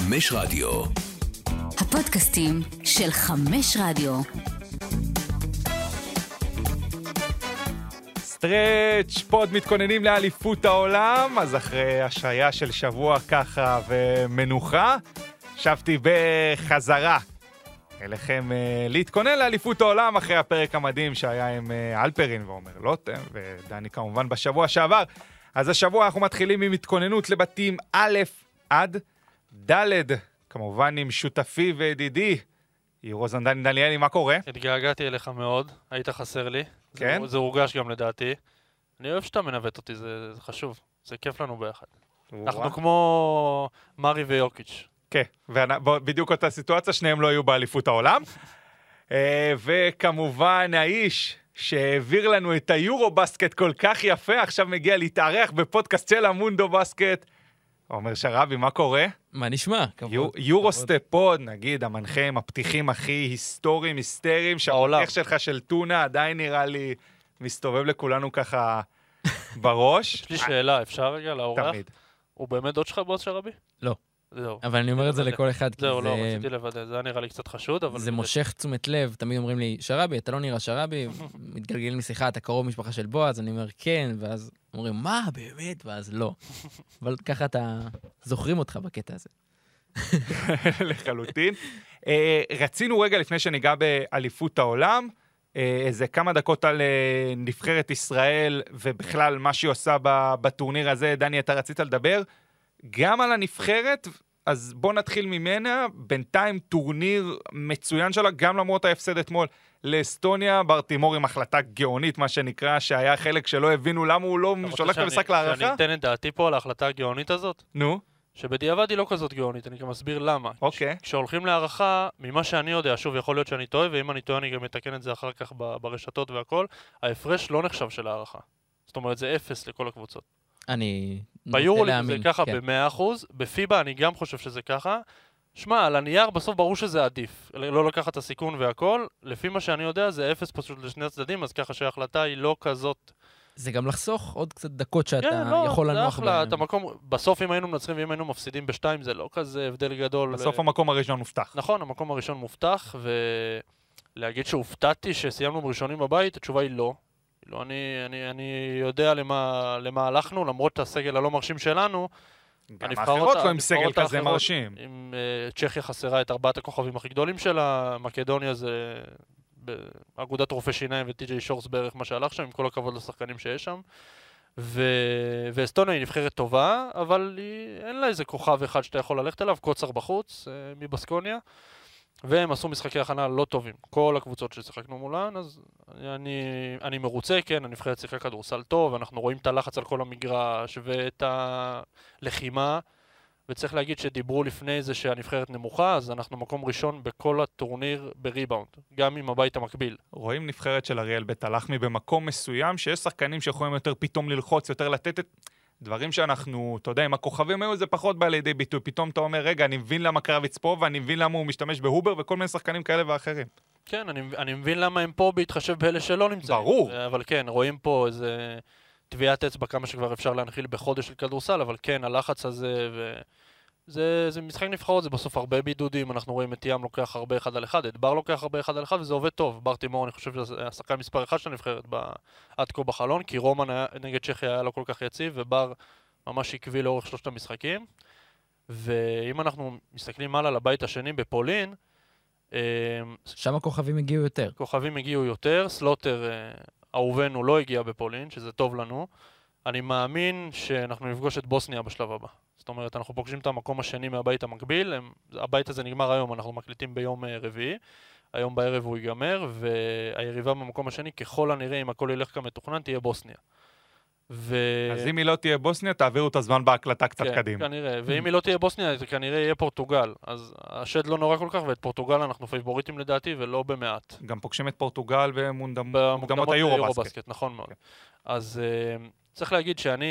חמש רדיו. הפודקאסטים של חמש רדיו. Stretch, Pod מתכוננים לאליפות העולם, אז אחרי השעיה של שבוע ככה ומנוחה, שבתי בחזרה אליכם אה, להתכונן לאליפות העולם אחרי הפרק המדהים שהיה עם אה, הלפרין ועומר לוטם ודני כמובן בשבוע שעבר. אז השבוע אנחנו מתחילים עם התכוננות לבתים א' עד ד', כמובן עם שותפי וידידי, ירוזן דני דניאלי, מה קורה? התגעגעתי אליך מאוד, היית חסר לי. כן? זה, זה הורגש גם לדעתי. אני אוהב שאתה מנווט אותי, זה, זה חשוב. זה כיף לנו ביחד. אנחנו כמו מרי ויוקיץ'. כן, ובדיוק אותה סיטואציה, שניהם לא היו באליפות העולם. אה, וכמובן, האיש שהעביר לנו את היורו בסקט כל כך יפה, עכשיו מגיע להתארח בפודקאסט של המונדו בסקט. עומר שרבי, מה קורה? מה נשמע? יו- יורוסטפ פוד, נגיד, המנחה עם הפתיחים הכי היסטוריים, היסטריים. שהפתיח שלך של טונה עדיין נראה לי מסתובב לכולנו ככה בראש. יש לי שאלה, אפשר רגע לאורח? תמיד. הוא באמת דוד שלך בוס של רבי? לא. זהו. אבל אני אומר את זה לכל אחד, כי זהו, לא, זה- רציתי לוודא, זה היה נראה לי קצת חשוד, אבל... זה מושך תשומת לב, תמיד אומרים לי, שרבי, אתה לא נראה שרבי, מתגלגלים לשיחה, אתה קרוב משפחה של בועז, אני אומר כן, ואז אומרים, מה, באמת? ואז לא. אבל ככה אתה, זוכרים אותך בקטע הזה. לחלוטין. אה, רצינו רגע, לפני שניגע באליפות העולם, אה, איזה כמה דקות על אה, נבחרת ישראל, ובכלל מה שהיא עושה בטורניר הזה. דני, אתה רצית לדבר גם על הנבחרת, אז בוא נתחיל ממנה. בינתיים טורניר מצוין שלה, גם למרות ההפסד אתמול לאסטוניה, ברטימור עם החלטה גאונית, מה שנקרא, שהיה חלק שלא הבינו למה הוא לא שולח את שאני- המשחק שאני להערכה. אתן את דעתי פה על ההחלטה הגאונית הזאת? נו, שבדיעבד היא לא כזאת גאונית, אני גם אסביר למה. אוקיי. כש- כשהולכים להערכה, ממה שאני יודע, שוב, יכול להיות שאני טועה, ואם אני טועה אני גם אתקן את זה אחר כך ברשתות והכל, ההפרש לא נחשב של הערכה. זאת אומרת, זה אפס לכל הקבוצות. אני נוטה ביורוליג זה. ככה כן. ב-100%, בפיבה אני גם חושב שזה ככה. שמע, על הנייר בסוף ברור שזה עדיף. לא לקחת את הסיכון והכל, לפי מה שאני יודע זה אפס פשוט לשני הצדדים, אז ככה שההחלטה היא לא כזאת... זה גם לחסוך עוד קצת דקות שאתה כן, לא, יכול זה לנוח אחלה, בהן. את המקום... בסוף אם היינו מנצחים ואם היינו מפסידים בשתיים זה לא כזה הבדל גדול. בסוף אה, המקום הראשון מובטח. נכון, המקום הראשון מובטח, ולהגיד שהופתעתי שסיימנו ראשונים בבית, התשובה היא לא. כאילו, אני, אני, אני יודע למה, למה הלכנו, למרות הסגל הלא מרשים שלנו. גם האחרות לא עם סגל כזה מרשים. אם uh, צ'כיה חסרה את ארבעת הכוכבים הכי גדולים שלה, מקדוניה זה באגודת רופאי שיניים וטי.ג'יי שורס בערך מה שהלך שם, עם כל הכבוד לשחקנים שיש שם. ו... ואסטוניה היא נבחרת טובה, אבל היא... אין לה איזה כוכב אחד שאתה יכול ללכת אליו, קוצר בחוץ, uh, מבסקוניה. והם עשו משחקי הכנה לא טובים, כל הקבוצות ששיחקנו מולן, אז אני, אני מרוצה, כן, הנבחרת שיחקה כדורסל טוב, אנחנו רואים את הלחץ על כל המגרש ואת הלחימה, וצריך להגיד שדיברו לפני זה שהנבחרת נמוכה, אז אנחנו מקום ראשון בכל הטורניר בריבאונד, גם עם הבית המקביל. רואים נבחרת של אריאל בית הלחמי במקום מסוים, שיש שחקנים שיכולים יותר פתאום ללחוץ, יותר לתת את... דברים שאנחנו, אתה יודע, עם הכוכבים היו זה פחות בא לידי ביטוי. פתאום אתה אומר, רגע, אני מבין למה קרביץ פה, ואני מבין למה הוא משתמש בהובר וכל מיני שחקנים כאלה ואחרים. כן, אני, אני מבין למה הם פה בהתחשב באלה שלא נמצאים. ברור. אבל כן, רואים פה איזה טביעת אצבע כמה שכבר אפשר להנחיל בחודש של כדורסל, אבל כן, הלחץ הזה, ו... זה, זה משחק נבחרות, זה בסוף הרבה בידודים, אנחנו רואים את ים לוקח הרבה אחד על אחד, את בר לוקח הרבה אחד על אחד, וזה עובד טוב. בר תימור, אני חושב שזה השחקן מספר אחד של הנבחרת עד כה בחלון, כי רומן היה, נגד צ'כיה היה לא כל כך יציב, ובר ממש עקבי לאורך שלושת המשחקים. ואם אנחנו מסתכלים הלאה לבית השני בפולין, אה, שם הכוכבים הגיעו יותר. כוכבים הגיעו יותר, סלוטר אה, אהובנו לא הגיע בפולין, שזה טוב לנו. אני מאמין שאנחנו נפגוש את בוסניה בשלב הבא. זאת אומרת, אנחנו פוגשים את המקום השני מהבית המקביל, הם, הבית הזה נגמר היום, אנחנו מקליטים ביום אה, רביעי, היום בערב הוא ייגמר, והיריבה במקום השני, ככל הנראה, אם הכל ילך כמתוכנן, תהיה בוסניה. ו... אז אם היא לא תהיה בוסניה, תעבירו את הזמן בהקלטה קצת כן, קדימה. כנראה, ואם היא לא תהיה בוסניה, זה כנראה יהיה פורטוגל. אז השד לא נורא כל כך, ואת פורטוגל אנחנו פייבוריטים לדעתי, ולא במעט. גם פוגשים את פורטוגל במוקדמות. היורו-בסקט, נכון מאוד. כן. אז אה, צריך להגיד שאני,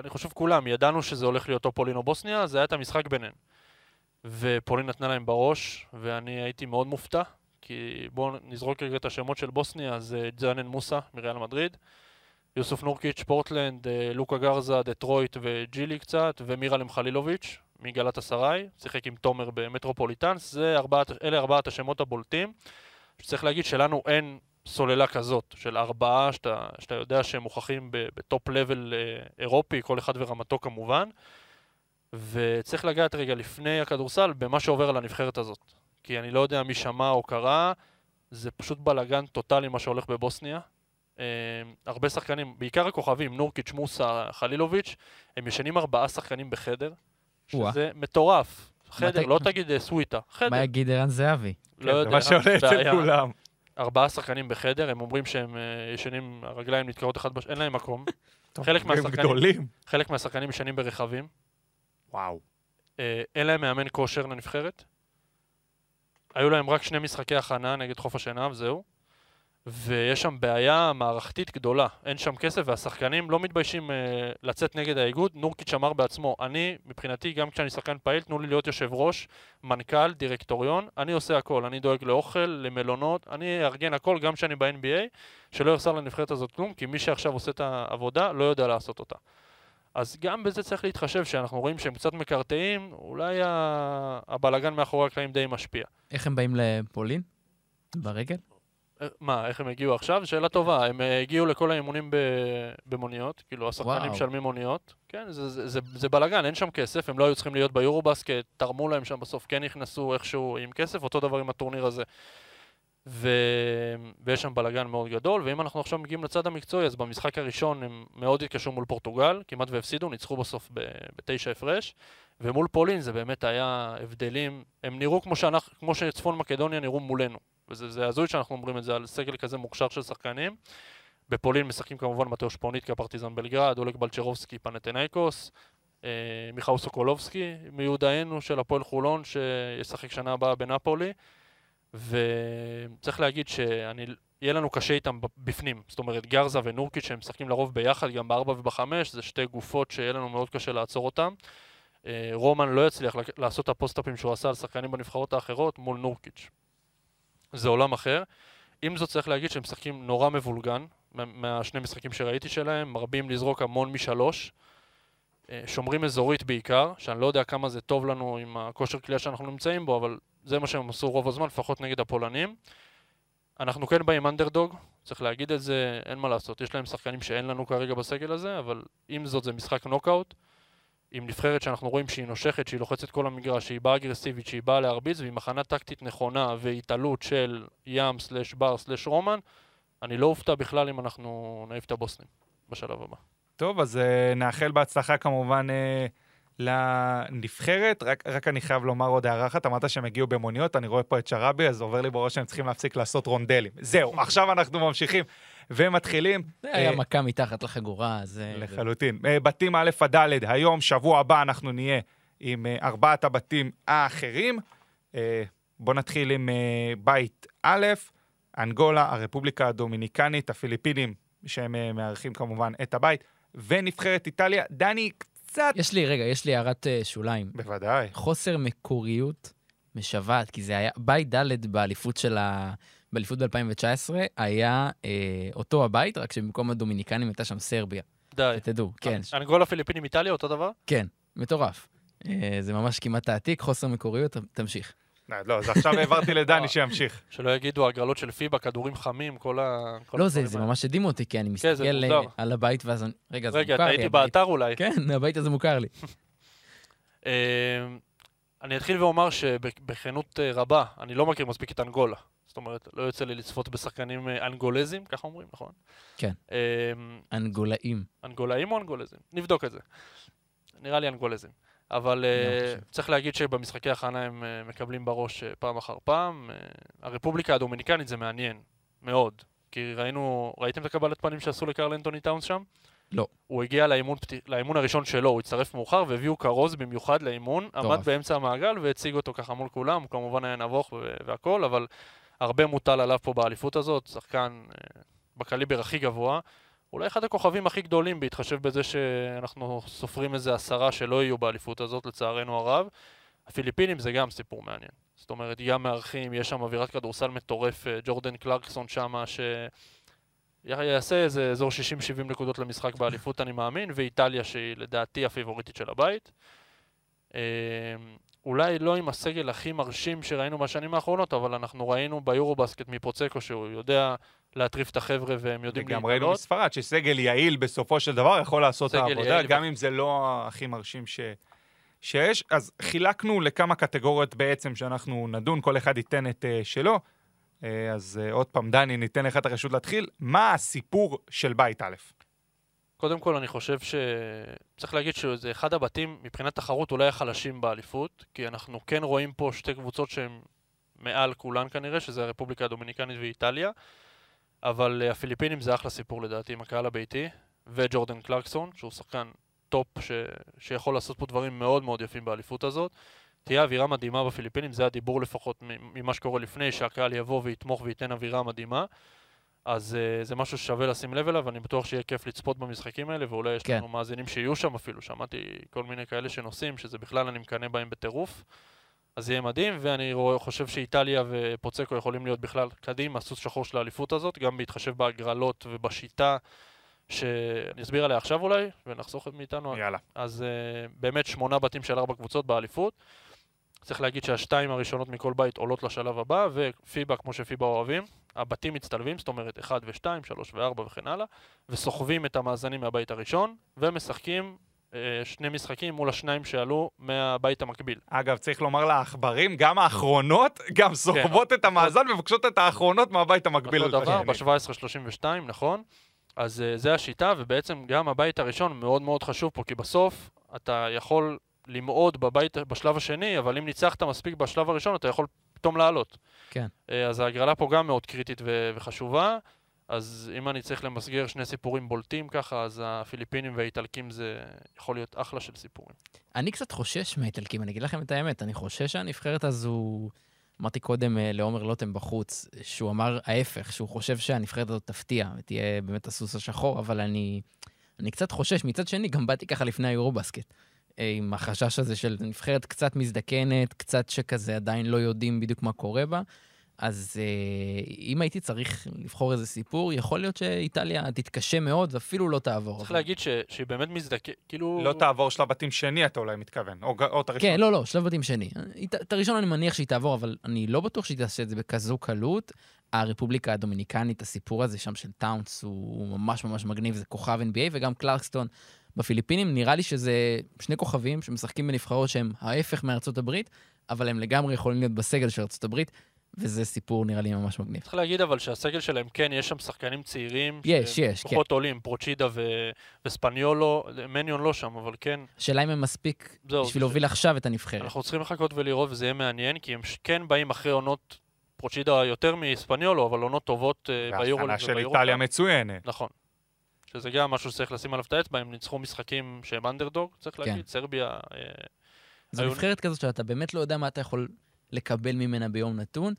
אני חושב כולם, ידענו שזה הולך להיות או פולין או בוסניה, זה היה את המשחק ביניהם. ופולין נתנה להם בראש, ואני הייתי מאוד מופתע, כי בואו נזרוק רגע את השמות של בוסניה, זה ג'אנן מוסה מריאל מדריד, יוסוף נורקיץ', פורטלנד, אה, לוקה גרזה, דטרויט ו G League קצת, ומירלם חלילוביץ', מגלטסראיי, שיחק עם תומר במטרופוליטנס, ארבעת, אלה ארבעת השמות הבולטים. שצריך להגיד שלנו אין סוללה כזאת של ארבעה שאתה, שאתה יודע שהם מוכחים ב top level אה, אירופי, כל אחד ורמתו כמובן. וצריך לגעת רגע לפני הכדורסל במה שעובר על הנבחרת הזאת. כי אני לא יודע מי שמע או קרא, זה פשוט בלאגן טוטאלי מה שהולך בבוסניה. אה, הרבה שחקנים, בעיקר הכוכבים, נורקיץ', מוסה, חלילוביץ', הם ישנים ארבעה שחקנים בחדר. שזה מטורף. חדר, לא תגיד אה, סוויטה, חדר. מה יגיד ערן זהבי? לא כן, יודע, מה שעולה אצל. כולם. ארבעה שחקנים בחדר, הם אומרים שהם אה, ישנים, הרגליים נתקעות אחד בשני, אין להם מקום. חלק מהשחקנים- גדולים. חלק מהשחקנים ישנים ברכבים. וואו. אה, אין להם מאמן כושר לנבחרת. היו להם רק שני משחקי הכנה נגד חוף השנהב, זהו. ויש שם בעיה מערכתית גדולה. אין שם כסף, והשחקנים לא מתביישים אה, לצאת נגד האיגוד. נורקיץ' אמר בעצמו, אני, מבחינתי, גם כשאני שחקן פעיל, תנו לי להיות יושב ראש, מנכ"ל, דירקטוריון, אני עושה הכל. אני דואג לאוכל, למלונות, אני אארגן הכל, גם כשאני ב-NBA, שלא יחסר לנבחרת הזאת כלום, כי מי שעכשיו עושה את העבודה, לא יודע לעשות אותה. אז גם בזה צריך להתחשב, שאנחנו רואים שהם קצת מקרטעים, אולי הבלגן מאחורי הקלעים די משפיע. איך הם באים לפולין? ברגל? מה, איך הם הגיעו עכשיו? שאלה טובה. הם אה, הגיעו לכל האימונים. במוניות, כאילו השחקנים. משלמים מוניות. כן, זה, זה, זה, זה בלאגן, אין שם כסף, הם לא היו צריכים להיות ביורובסקט, תרמו להם שם בסוף, כן נכנסו איכשהו עם כסף, אותו דבר עם הטורניר הזה. ו... ויש שם בלאגן מאוד גדול, ואם אנחנו עכשיו מגיעים לצד המקצועי, אז במשחק הראשון הם מאוד התקשרו מול פורטוגל, כמעט והפסידו, ניצחו בסוף. בתשע הפרש, ומול פולין זה באמת היה הבדלים, הם נראו כמו, שאנחנו, כמו שצפון מקדוניה נראו מולנו. וזה זה הזוי שאנחנו אומרים את זה על סגל כזה מוכשר של שחקנים. בפולין משחקים כמובן מתאוש פוניטקה, פרטיזן בלגרד, אולג בלצ'רובסקי, פנתנאיקוס, אה, מיכאו סוקולובסקי, מיודענו של הפועל חולון, שישחק שנה הבאה בנפולי. וצריך להגיד שאני, יהיה לנו קשה איתם בפנים. זאת אומרת, גרזה ונורקיץ' שהם משחקים לרוב ביחד, גם בארבע ובחמש, זה שתי גופות שיהיה לנו מאוד קשה לעצור אותם. אה, רומן לא יצליח לעשות את הפוסט-אפים שהוא עשה על שחקנים בנבחרות האחרות מול נורקיץ'. זה עולם אחר. עם זאת צריך להגיד שהם משחקים נורא מבולגן, מה- מהשני משחקים שראיתי שלהם, מרבים לזרוק המון משלוש. אה, שומרים אזורית בעיקר, שאני לא יודע כמה זה טוב לנו עם הכושר כליאה שאנחנו נמצאים בו, אבל זה מה שהם עשו רוב הזמן, לפחות נגד הפולנים. אנחנו כן באים אנדרדוג, צריך להגיד את זה, אין מה לעשות. יש להם שחקנים שאין לנו כרגע בסגל הזה, אבל עם זאת זה משחק נוקאוט. עם נבחרת שאנחנו רואים שהיא נושכת, שהיא לוחצת כל המגרש, שהיא באה אגרסיבית, שהיא באה להרביץ, ועם הכנה טקטית נכונה והתעלות של ים סלש בר סלש רומן, אני לא אופתע בכלל אם אנחנו נעיף את הבוסנים בשלב הבא. טוב, אז אה, נאחל בהצלחה כמובן אה, לנבחרת. רק, רק אני חייב לומר עוד הערה אחת, אמרת שהם הגיעו במוניות, אני רואה פה את שראבי, אז עובר לי בראש שהם צריכים להפסיק לעשות רונדלים. זהו, עכשיו אנחנו ממשיכים ומתחילים. זה היה אה, מכה מתחת לחגורה, זה... לחלוטין. אה, בתים א' עד ד', היום, שבוע הבא, אנחנו נהיה עם אה, ארבעת הבתים האחרים. אה, בואו נתחיל עם אה, בית א', אנגולה, הרפובליקה הדומיניקנית, הפיליפינים, שהם אה, מארחים כמובן את הבית, ונבחרת איטליה. דני, קצת... יש לי, רגע, יש לי הערת אה, שוליים. בוודאי. חוסר מקוריות משוועת, כי זה היה... בית ד' באליפות של ה... באליפות ב-2019 היה אה, אותו הבית, רק שבמקום הדומיניקנים הייתה שם סרביה. די. תדעו, כן, אנגולה, פיליפינים, איטליה, אותו דבר? כן, מטורף. אה, זה ממש כמעט העתיק, חוסר מקוריות, תמשיך. לא, לא, אז עכשיו העברתי לדני שימשיך. שלא יגידו הגרלות של פיבה, כדורים חמים, כל ה... לא, זה. ממש הדהים אותי, כי אני כן, מסתכל אה. על הבית ואז אני... רגע, זה רגע, מוכר לי. הייתי הבית- באתר אולי. כן, הבית הזה מוכר לי. אה, אני אתחיל ואומר שבכנות אה, רבה, אני לא מכיר מספיק את אנגולה. זאת אומרת, לא יוצא לי לצפות בשחקנים אה, אנגולזים, ככה אומרים, נכון? כן. אה, אנגולאים. אנגולאים או אנגולזים? נבדוק את זה. נראה לי אנגולזים. אבל חושב. צריך להגיד שבמשחקי הכנה הם אה, מקבלים בראש אה, פעם אחר פעם. אה, הרפובליקה הדומיניקנית זה מעניין, מאוד. כי ראינו, ראיתם את הקבלת פנים שעשו לקרל אנטוני טאונס שם? לא. הוא הגיע לאימון, לאימון הראשון שלו, הוא הצטרף מאוחר והביאו כרוז במיוחד לאימון, עמד מטורף. באמצע המעגל והציג אותו ככה מול כולם, הוא כמובן היה נבוך ו- והכל, אבל הרבה מוטל עליו פה באליפות הזאת, שחקן אה, בקליבר הכי גבוה. אולי אחד הכוכבים הכי גדולים, בהתחשב בזה שאנחנו סופרים איזה עשרה שלא יהיו באליפות הזאת, לצערנו הרב. הפיליפינים זה גם סיפור מעניין. זאת אומרת, גם מארחים, יש שם אווירת כדורסל מטורפת, ג'ורדן קלרקסון שמה, ש... יעשה איזה אזור 60-70 נקודות למשחק באליפות, אני מאמין, ואיטליה שהיא לדעתי הפיבוריטית של הבית. אה, אולי לא עם הסגל הכי מרשים שראינו בשנים האחרונות, אבל אנחנו ראינו ביורובסקט מפוצקו שהוא יודע להטריף את החבר'ה והם יודעים וגם ראינו. מספרד שסגל יעיל בסופו של דבר יכול לעשות את העבודה, גם ו- אם זה לא הכי מרשים ש... שיש. אז חילקנו לכמה קטגוריות בעצם שאנחנו נדון, כל אחד ייתן את uh, שלו. אה, אז אה, עוד פעם, דני, ניתן לך את הרשות להתחיל. מה הסיפור של בית א'? קודם כל, אני חושב שצריך להגיד שזה אחד הבתים, מבחינת תחרות, אולי החלשים באליפות, כי אנחנו כן רואים פה שתי קבוצות שהן מעל כולן כנראה, שזה הרפובליקה הדומיניקנית ואיטליה, אבל אה, הפיליפינים זה אחלה סיפור לדעתי עם הקהל הביתי, וג'ורדן קלרקסון, שהוא שחקן טופ ש... שיכול לעשות פה דברים מאוד מאוד יפים באליפות הזאת. תהיה אווירה מדהימה בפיליפינים, זה הדיבור לפחות ממה שקורה לפני, שהקהל יבוא ויתמוך וייתן אווירה מדהימה. אז uh, זה משהו ששווה לשים לב אליו, ואני בטוח שיהיה כיף לצפות במשחקים האלה, ואולי יש כן. לנו מאזינים שיהיו שם אפילו. שמעתי כל מיני כאלה שנוסעים, שזה בכלל אני מקנא בהם בטירוף. אז יהיה מדהים, ואני חושב שאיטליה ופוצקו יכולים להיות בכלל קדימה, סוס שחור של האליפות הזאת, גם בהתחשב בהגרלות ובשיטה, שאני אסביר עליה עכשיו אולי, ונחסוך מאיתנו. יאללה. אז uh, באמת שמונה בתים של ארבע קבוצות באליפות. צריך להגיד שהשתיים הראשונות מכל בית עולות לשלב הבא, ופיבה, כמו שפיבה אוהבים, הבתים מצטלבים, זאת אומרת 1 ו-2, 3 ו-4 וכן הלאה, וסוחבים את המאזנים מהבית הראשון, ומשחקים שני משחקים מול השניים שעלו מהבית המקביל. אגב, צריך לומר לעכברים, גם האחרונות, גם סוחבות את המאזן ומבקשות את האחרונות מהבית המקביל. אותו דבר, לשני. ב-17-32, נכון? אז uh, זה השיטה, ובעצם גם הבית הראשון מאוד מאוד חשוב פה, כי בסוף אתה יכול למעוד בבית, בשלב השני, אבל אם ניצחת מספיק בשלב הראשון, אתה יכול פתאום לעלות. כן. Uh, אז ההגרלה פה גם מאוד קריטית ו- וחשובה. אז אם אני צריך למסגר שני סיפורים בולטים ככה, אז הפיליפינים והאיטלקים זה יכול להיות אחלה של סיפורים. אני קצת חושש מהאיטלקים, אני אגיד לכם את האמת, אני חושש שהנבחרת הזו... אמרתי קודם אה, לעומר לוטם בחוץ, שהוא אמר ההפך, שהוא חושב שהנבחרת הזאת תפתיע ותהיה באמת הסוס השחור, אבל אני, אני קצת חושש. מצד שני, גם באתי ככה לפני היורובסקט, אה, עם החשש הזה של נבחרת קצת מזדקנת, קצת שכזה עדיין לא יודעים בדיוק מה קורה בה. אז אה, אם הייתי צריך לבחור איזה סיפור, יכול להיות שאיטליה תתקשה מאוד ואפילו לא תעבור. צריך אבל- להגיד ש- שהיא באמת מזדקנת, כאילו... לא תעבור שלב בתים שני, אתה אולי מתכוון, או או את הראשון. כן, לא, לא, שלב בתים שני. את- את הראשון אני מניח שהיא תעבור, אבל אני לא בטוח שהיא תעשה את זה בכזו קלות. הרפובליקה הדומיניקנית, הסיפור הזה שם של טאונס הוא ממש ממש מגניב, זה כוכב NBA, וגם קלרקסטון בפיליפינים, נראה לי שזה שני כוכבים שמשחקים בנבחרות שהם ההפך מארצות הברית, אבל הם לגמרי יכולים להיות בסגל של ארצות הברית, וזה סיפור נראה לי ממש מגניב. צריך להגיד אבל שהסגל שלהם כן, יש שם שחקנים צעירים. יש, יש, כן. פחות עולים, פרוצ'ידה ו- וספניולו, מניון לא שם, אבל כן, השאלה אם הם מספיק זהו. בשביל זה- להוביל עכשיו את הנבחרת. אנחנו צריכים לחכות ולראות וזה יהיה מעניין, כי הם כן באים אחרי עונות, פרוצ'ידה יותר מספניולו, אבל עונות טובות אה, ביורו. וההכנה של איטליה מצוינת. נכון. שזה גם משהו שצריך לשים עליו את האצבע, הם ניצחו משחקים שהם אנדרדוג, צריך כן. להגיד, סרביה... אה, זו היו- נבחרת כזאת שאתה באמת לא יודע מה אתה יכול לקבל ממנה ביום נתון.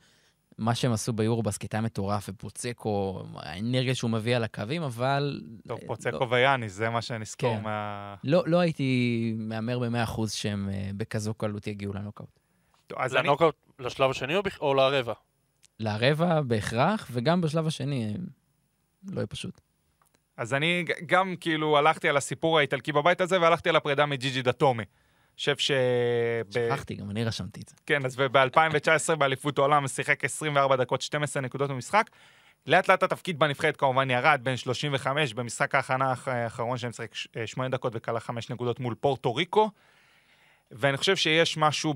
מה שהם עשו ביורובסקט היה מטורף, ופוצקו, האנרגיה שהוא מביא על הקווים, אבל... טוב, אה, פוצקו ויאניס, זה מה שנזכור כן. מה... לא, לא הייתי מהמר ב-100% שהם אה, בכזו קלות יגיעו לנוקאוט. טוב, אז אני... לנוקאוט לשלב השני או בכ- או לרבע? לרבע בהכרח, וגם בשלב השני, אה, לא יהיה פשוט. אז אני גם כאילו הלכתי על הסיפור האיטלקי בבית הזה, והלכתי על הפרידה מג'יג'י דטומי. חושב ש... שכחתי, גם אני רשמתי את זה. כן, אז ב-2019 באליפות העולם שיחק 24 דקות, 12 נקודות במשחק. לאט לאט התפקיד בנבחרת כמובן ירד, בין 35 במשחק ההכנה האח- האחרון שהם שיחק 8 דקות וכלה 5 נקודות מול פורטו ריקו. ואני חושב שיש משהו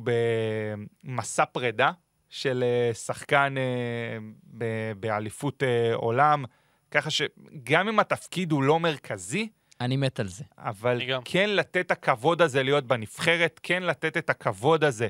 במסע פרידה של אה, שחקן אה, באליפות אה, עולם, ככה שגם אם התפקיד הוא לא מרכזי, אני מת על זה. אבל. כן לתת את הכבוד הזה להיות בנבחרת, כן לתת את הכבוד הזה,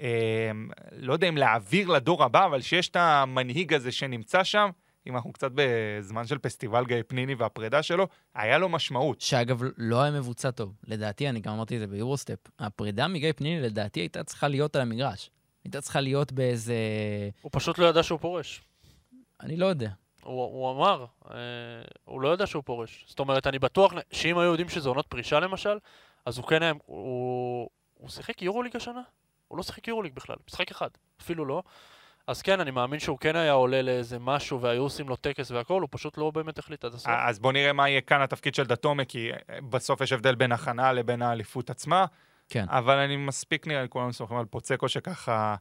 אה, לא יודע אם להעביר לדור הבא, אבל שיש את המנהיג הזה שנמצא שם, אם אנחנו קצת בזמן של פסטיבל גיא פניני והפרידה שלו, היה לו משמעות. שאגב, לא היה מבוצע טוב. לדעתי, אני גם אמרתי את זה ביורוסטפ, הפרידה מגיא פניני, לדעתי, הייתה צריכה להיות על המגרש. הייתה צריכה להיות באיזה... הוא פשוט לא ידע שהוא פורש. אני לא יודע. הוא, הוא אמר, אה, הוא לא ידע שהוא פורש. זאת אומרת, אני בטוח שאם היו יודעים שזה עונות פרישה למשל, אז הוא כן היה... הוא, הוא שיחק יורוליג השנה? הוא לא שיחק יורוליג בכלל, משחק אחד, אפילו לא. אז כן, אני מאמין שהוא כן היה עולה לאיזה משהו והיו עושים לו טקס והכל, הוא פשוט לא באמת החליט עד הסוף. אז בואו נראה מה יהיה כאן התפקיד של דתומה, כי בסוף יש הבדל בין הכנה לבין האליפות עצמה. כן. אבל אני מספיק נראה לי, כולנו סומכים על פוצקו שככה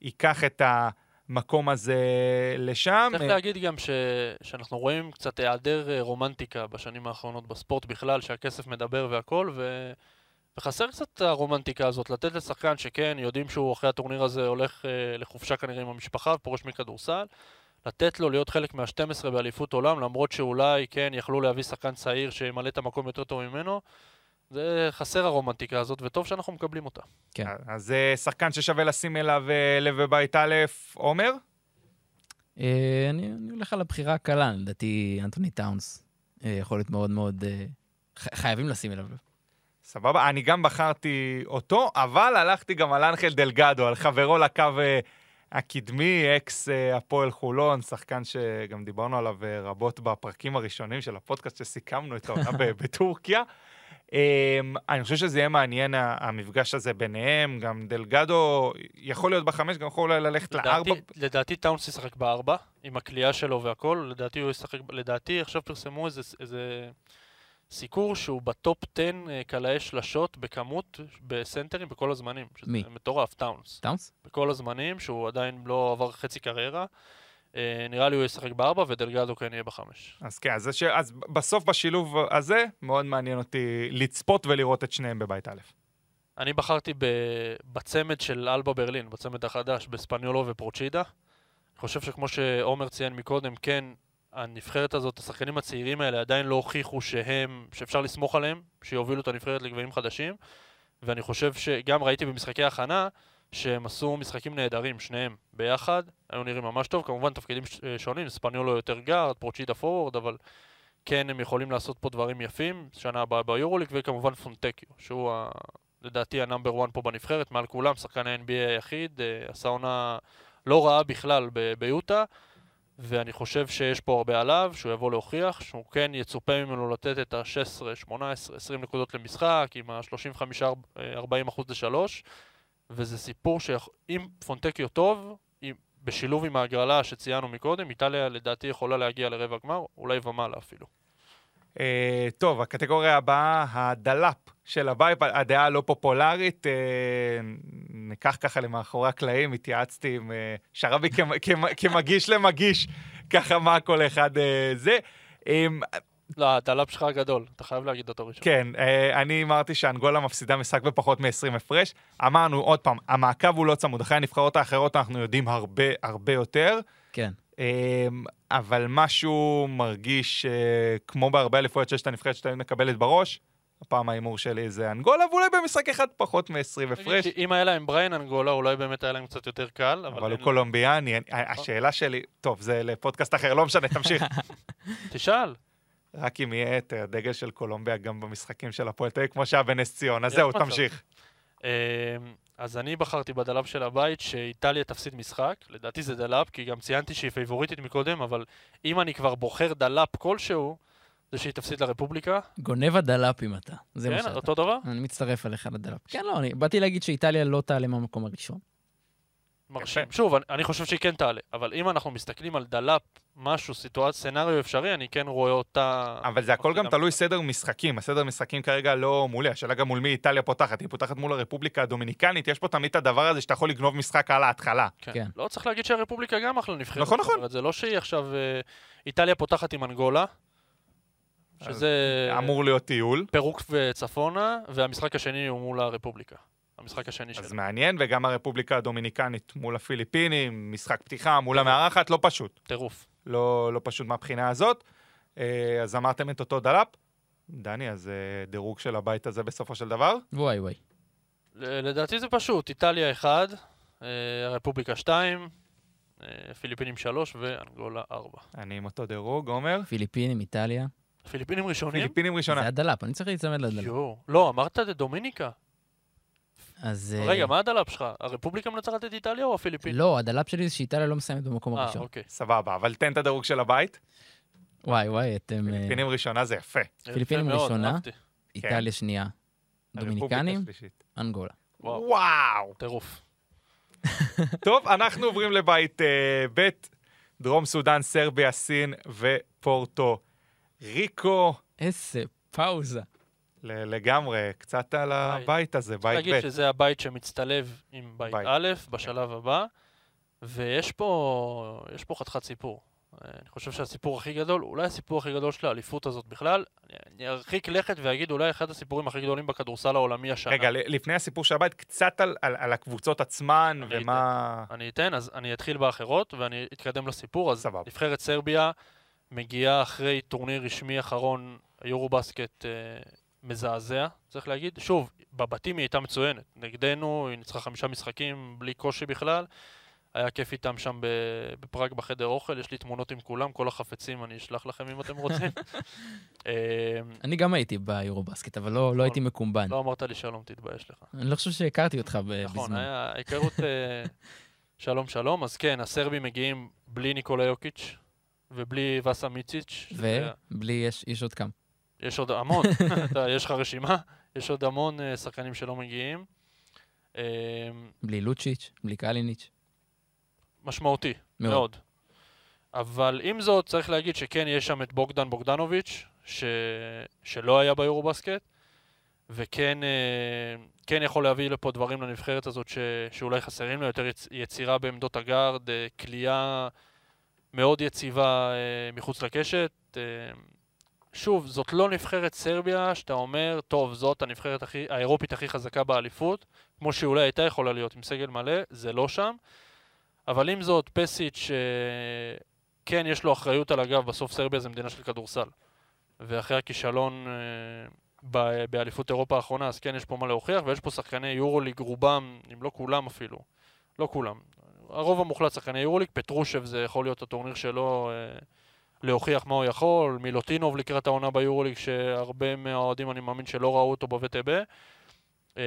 ייקח את המקום הזה לשם. צריך להגיד גם ש... שאנחנו רואים קצת היעדר אה, רומנטיקה בשנים האחרונות בספורט בכלל, שהכסף מדבר והכל, ו... וחסר קצת הרומנטיקה הזאת, לתת לשחקן שכן, יודעים שהוא אחרי הטורניר הזה הולך אה, לחופשה כנראה עם המשפחה ופורש מכדורסל, לתת לו להיות חלק מה-12 באליפות עולם, למרות שאולי כן יכלו להביא שחקן צעיר שימלא את המקום יותר טוב ממנו. זה חסר הרומנטיקה הזאת, וטוב שאנחנו מקבלים אותה. כן. אז זה שחקן ששווה לשים אליו אה, לב בבית א', עומר? אה, אני אני הולך על הבחירה הקלה, לדעתי אנטוני טאונס אה, יכול להיות מאוד מאוד... חייבים לשים אליו לב. סבבה, אני גם בחרתי אותו, אבל הלכתי גם על אנחל דלגדו, על חברו לקו הקדמי, אקס הפועל חולון, שחקן שגם דיברנו עליו רבות בפרקים הראשונים של הפודקאסט שסיכמנו את העונה ב- בטורקיה. אה, אני חושב שזה יהיה מעניין, המפגש הזה ביניהם, גם דלגדו יכול להיות בחמש, גם יכול אולי ללכת לארבע. לדעתי, טאונס ישחק בארבע, עם הקליעה שלו והכל, לדעתי הוא ישחק, לדעתי עכשיו פרסמו איזה, איזה סיקור שהוא בטופ 10 אה, קלעי שלשות בכמות בסנטרים בכל הזמנים. מי? מטורף, טאונס. טאונס? בכל הזמנים, שהוא עדיין לא עבר חצי קריירה. אה, נראה לי הוא ישחק בארבע ודלגדו כן יהיה בחמש. אז כן, אז, ש... אז בסוף בשילוב הזה, מאוד מעניין אותי לצפות ולראות את שניהם בבית א'. אני בחרתי ב... בצמד של אלבה ברלין, בצמד החדש, בספניולו ופורצ'ידה. אני חושב שכמו שעומר ציין מקודם, כן, הנבחרת הזאת, השחקנים הצעירים האלה עדיין לא הוכיחו שהם, שאפשר לסמוך עליהם, שיובילו את הנבחרת לגבהים חדשים. ואני חושב שגם ראיתי במשחקי הכנה, שהם עשו משחקים נהדרים, שניהם ביחד, היו נראים ממש טוב, כמובן תפקידים ש- שונים, ספניולו יותר גארד, פרוצ'ידה פורוורד, אבל כן הם יכולים לעשות פה דברים יפים, שנה הבאה ביורוליג, וכמובן פונטקיו, שהוא ה... לדעתי ה number 1 פה בנבחרת, מעל כולם, שחקן ה-NBA היחיד, אה, עשה עונה לא רעה בכלל ב- ביוטה, ואני חושב שיש פה הרבה עליו, שהוא יבוא להוכיח, שהוא כן יצופה ממנו לתת את ה-16, 18, 20 נקודות למשחק, עם ה-35-40 אחוז לשלוש, וזה סיפור שאם פונטקיו טוב, בשילוב עם ההגרלה שציינו מקודם, איטליה לדעתי יכולה להגיע לרבע גמר, אולי ומעלה אפילו. אה, טוב, הקטגוריה הבאה, הדלאפ של הבית, הדעה הלא פופולרית. אה, ניקח ככה למאחורי הקלעים, התייעצתי עם אה, שרבי כמ- כמ- כמגיש למגיש, ככה מה כל אחד זה. לא, הדלאפ שלך גדול, אתה חייב להגיד אותו ראשון. כן, אה, אני אמרתי שאנגולה מפסידה משחק בפחות מ-20 הפרש. אמרנו עוד פעם, המעקב הוא לא צמוד. אחרי הנבחרות האחרות אנחנו יודעים הרבה הרבה יותר. כן. אמ, אבל משהו מרגיש אה, כמו בהרבה אליפויות שיש את הנבחרת שתמיד מקבלת בראש. הפעם ההימור שלי זה אנגולה, ואולי במשחק אחד פחות מ-20 הפרש, אם היה להם בריין אנגולה, אולי באמת היה להם קצת יותר קל, אבל... אבל הוא קולומביאני. אני- השאלה שלי, טוב, זה לפודקאסט אחר, לא משנה, תמשיך. תשאל. רק אם יהיה את הדגל של קולומביה גם במשחקים של הפועל תל אביב, כמו שהיה בנס ציונה. זהו. תמשיך. אמ, אז אני בחרתי בדלאפ של הבית שאיטליה תפסיד משחק, לדעתי זה דלאפ, כי גם ציינתי שהיא פייבוריטית מקודם, אבל אם אני כבר בוחר דלאפ כלשהו, זה שהיא תפסיד לרפובליקה. גונב הדלפים אתה. זה מה כן, שאתה. אותו דבר? אני מצטרף אליך לדלפ. כן, לא, אני באתי להגיד שאיטליה לא תעלה מהמקום הראשון. מרשים. שוב, אני, אני חושב שהיא כן תעלה, אבל אם אנחנו מסתכלים על דלאפ, משהו, סיטואציה, סצנריו אפשרי, אני כן רואה אותה... אבל זה הכל גם תלוי. סדר משחקים. הסדר משחקים כרגע לא מולי, השאלה גם מול מי איטליה פותחת. היא פותחת מול הרפובליקה הדומיניקנית, יש פה תמיד את הדבר הזה שאתה יכול לגנוב משחק על ההתחלה. כן. כן. לא צריך להגיד שהרפובליקה גם אחלה נבחרת. נכון, נכון. זה לא שהיא עכשיו... אה, איטליה פותחת עם אנגולה, שזה אמור להיות טיול. פירוק וצפונה, והמשחק השני הוא מול הרפובליקה. המשחק השני אז שלה. מעניין, וגם הרפובליקה הדומיניקנית מול הפיליפינים, משחק פתיחה מול המארחת, לא פשוט. טירוף. לא, לא פשוט מהבחינה הזאת. אה, אז אמרתם את אותו דלאפ. דני, אז אה, דירוג של הבית הזה בסופו של דבר? וואי וואי. לדעתי זה פשוט, איטליה 1, הרפובליקה 2, פיליפינים 3 ואנגולה 4. אני עם אותו דירוג, עומר. פיליפינים, איטליה. פיליפינים ראשונים? פיליפינים ראשונה. זה הדלפ, אני צריך להיצמד לדלפ. יואו. לא, אמרת את דומיניקה. אז... אה, רגע, מה הדלאפ שלך? הרפובליקה מנצחת את איטליה או הפיליפינים? לא, הדלפ שלי זה שאיטליה לא מסיימת במקום אה, הראשון. אוקיי. סבבה, אבל תן את הדירוג של הבית. וואי וואי, אתם... אה, פיליפינים ראשונה זה יפה. פיליפינים ראשונה. איטליה שנייה. הרפובליקה דומיניקנים. אנגולה. וואו. טירוף. טוב, אנחנו עוברים לבית אה, ב', דרום סודאן, סרביה, סין ופורטו ריקו. איזה פאוזה. לגמרי, קצת על בית. הבית הזה, צריך בית להגיד ב'. שזה הבית שמצטלב עם בית. א' בשלב הבא, ויש פה, יש פה חתיכת סיפור. אני חושב שהסיפור הכי גדול, אולי הסיפור הכי גדול של האליפות הזאת בכלל, אני- ארחיק לכת ואגיד אולי אחד הסיפורים הכי גדולים בכדורסל העולמי השנה. רגע, לפני הסיפור של הבית, קצת על, על, על הקבוצות עצמן, אני ומה... אני אתן, אז אני אתחיל באחרות ואני אתקדם לסיפור. אז סבבה. נבחרת סרביה מגיעה אחרי טורניר רשמי אחרון, היורו בסקט אה, מזעזע, צריך להגיד. שוב, בבתים היא הייתה מצוינת. נגדנו, היא ניצחה חמישה משחקים בלי קושי בכלל. היה כיף איתם שם בפראג בחדר אוכל, יש לי תמונות עם כולם, כל החפצים אני אשלח לכם אם אתם רוצים. אה, אני גם הייתי ביורובסקט, אבל לא לא הייתי מקומבן. לא אמרת לי שלום, תתבייש לך. אני לא חושב שהכרתי אותך נכון, בזמן. היה היכרות אה, שלום שלום. אז כן, הסרבים מגיעים בלי ניקולה יוקיץ' ובלי וסה מיציץ'. ובלי, יש עוד כמה. יש עוד המון, יש לך רשימה, יש עוד המון אה, שחקנים שלא מגיעים. אה, בלי לוצ'יץ', בלי קליניץ'. משמעותי, מאוד. מאוד. אבל עם זאת, צריך להגיד שכן יש שם את בוגדן בוגדנוביץ', ש... שלא היה ביורובסקט, וכן אה, כן יכול להביא לפה דברים לנבחרת הזאת ש... שאולי חסרים לו, יותר יצ... יצירה בעמדות הגארד, אה, כליאה מאוד יציבה מחוץ לקשת. שוב, זאת לא נבחרת סרביה שאתה אומר, טוב, זאת הנבחרת הכי, האירופית הכי חזקה באליפות, כמו שאולי הייתה יכולה להיות עם סגל מלא, זה לא שם. אבל עם זאת, פסיץ', אה, כן יש לו אחריות על הגב, בסוף סרביה זה מדינה של כדורסל. ואחרי הכישלון אה, ב- באליפות אירופה האחרונה, אז כן יש פה מה להוכיח, ויש פה שחקני יורוליג, רובם, אם לא כולם אפילו, לא כולם. הרוב המוחלט שחקני יורוליג, פטרושב זה יכול להיות הטורניר שלו אה, להוכיח מה הוא יכול, מילוטינוב לקראת העונה ביורוליג, שהרבה מהאוהדים אני מאמין שלא ראו אותו בווטב. אה,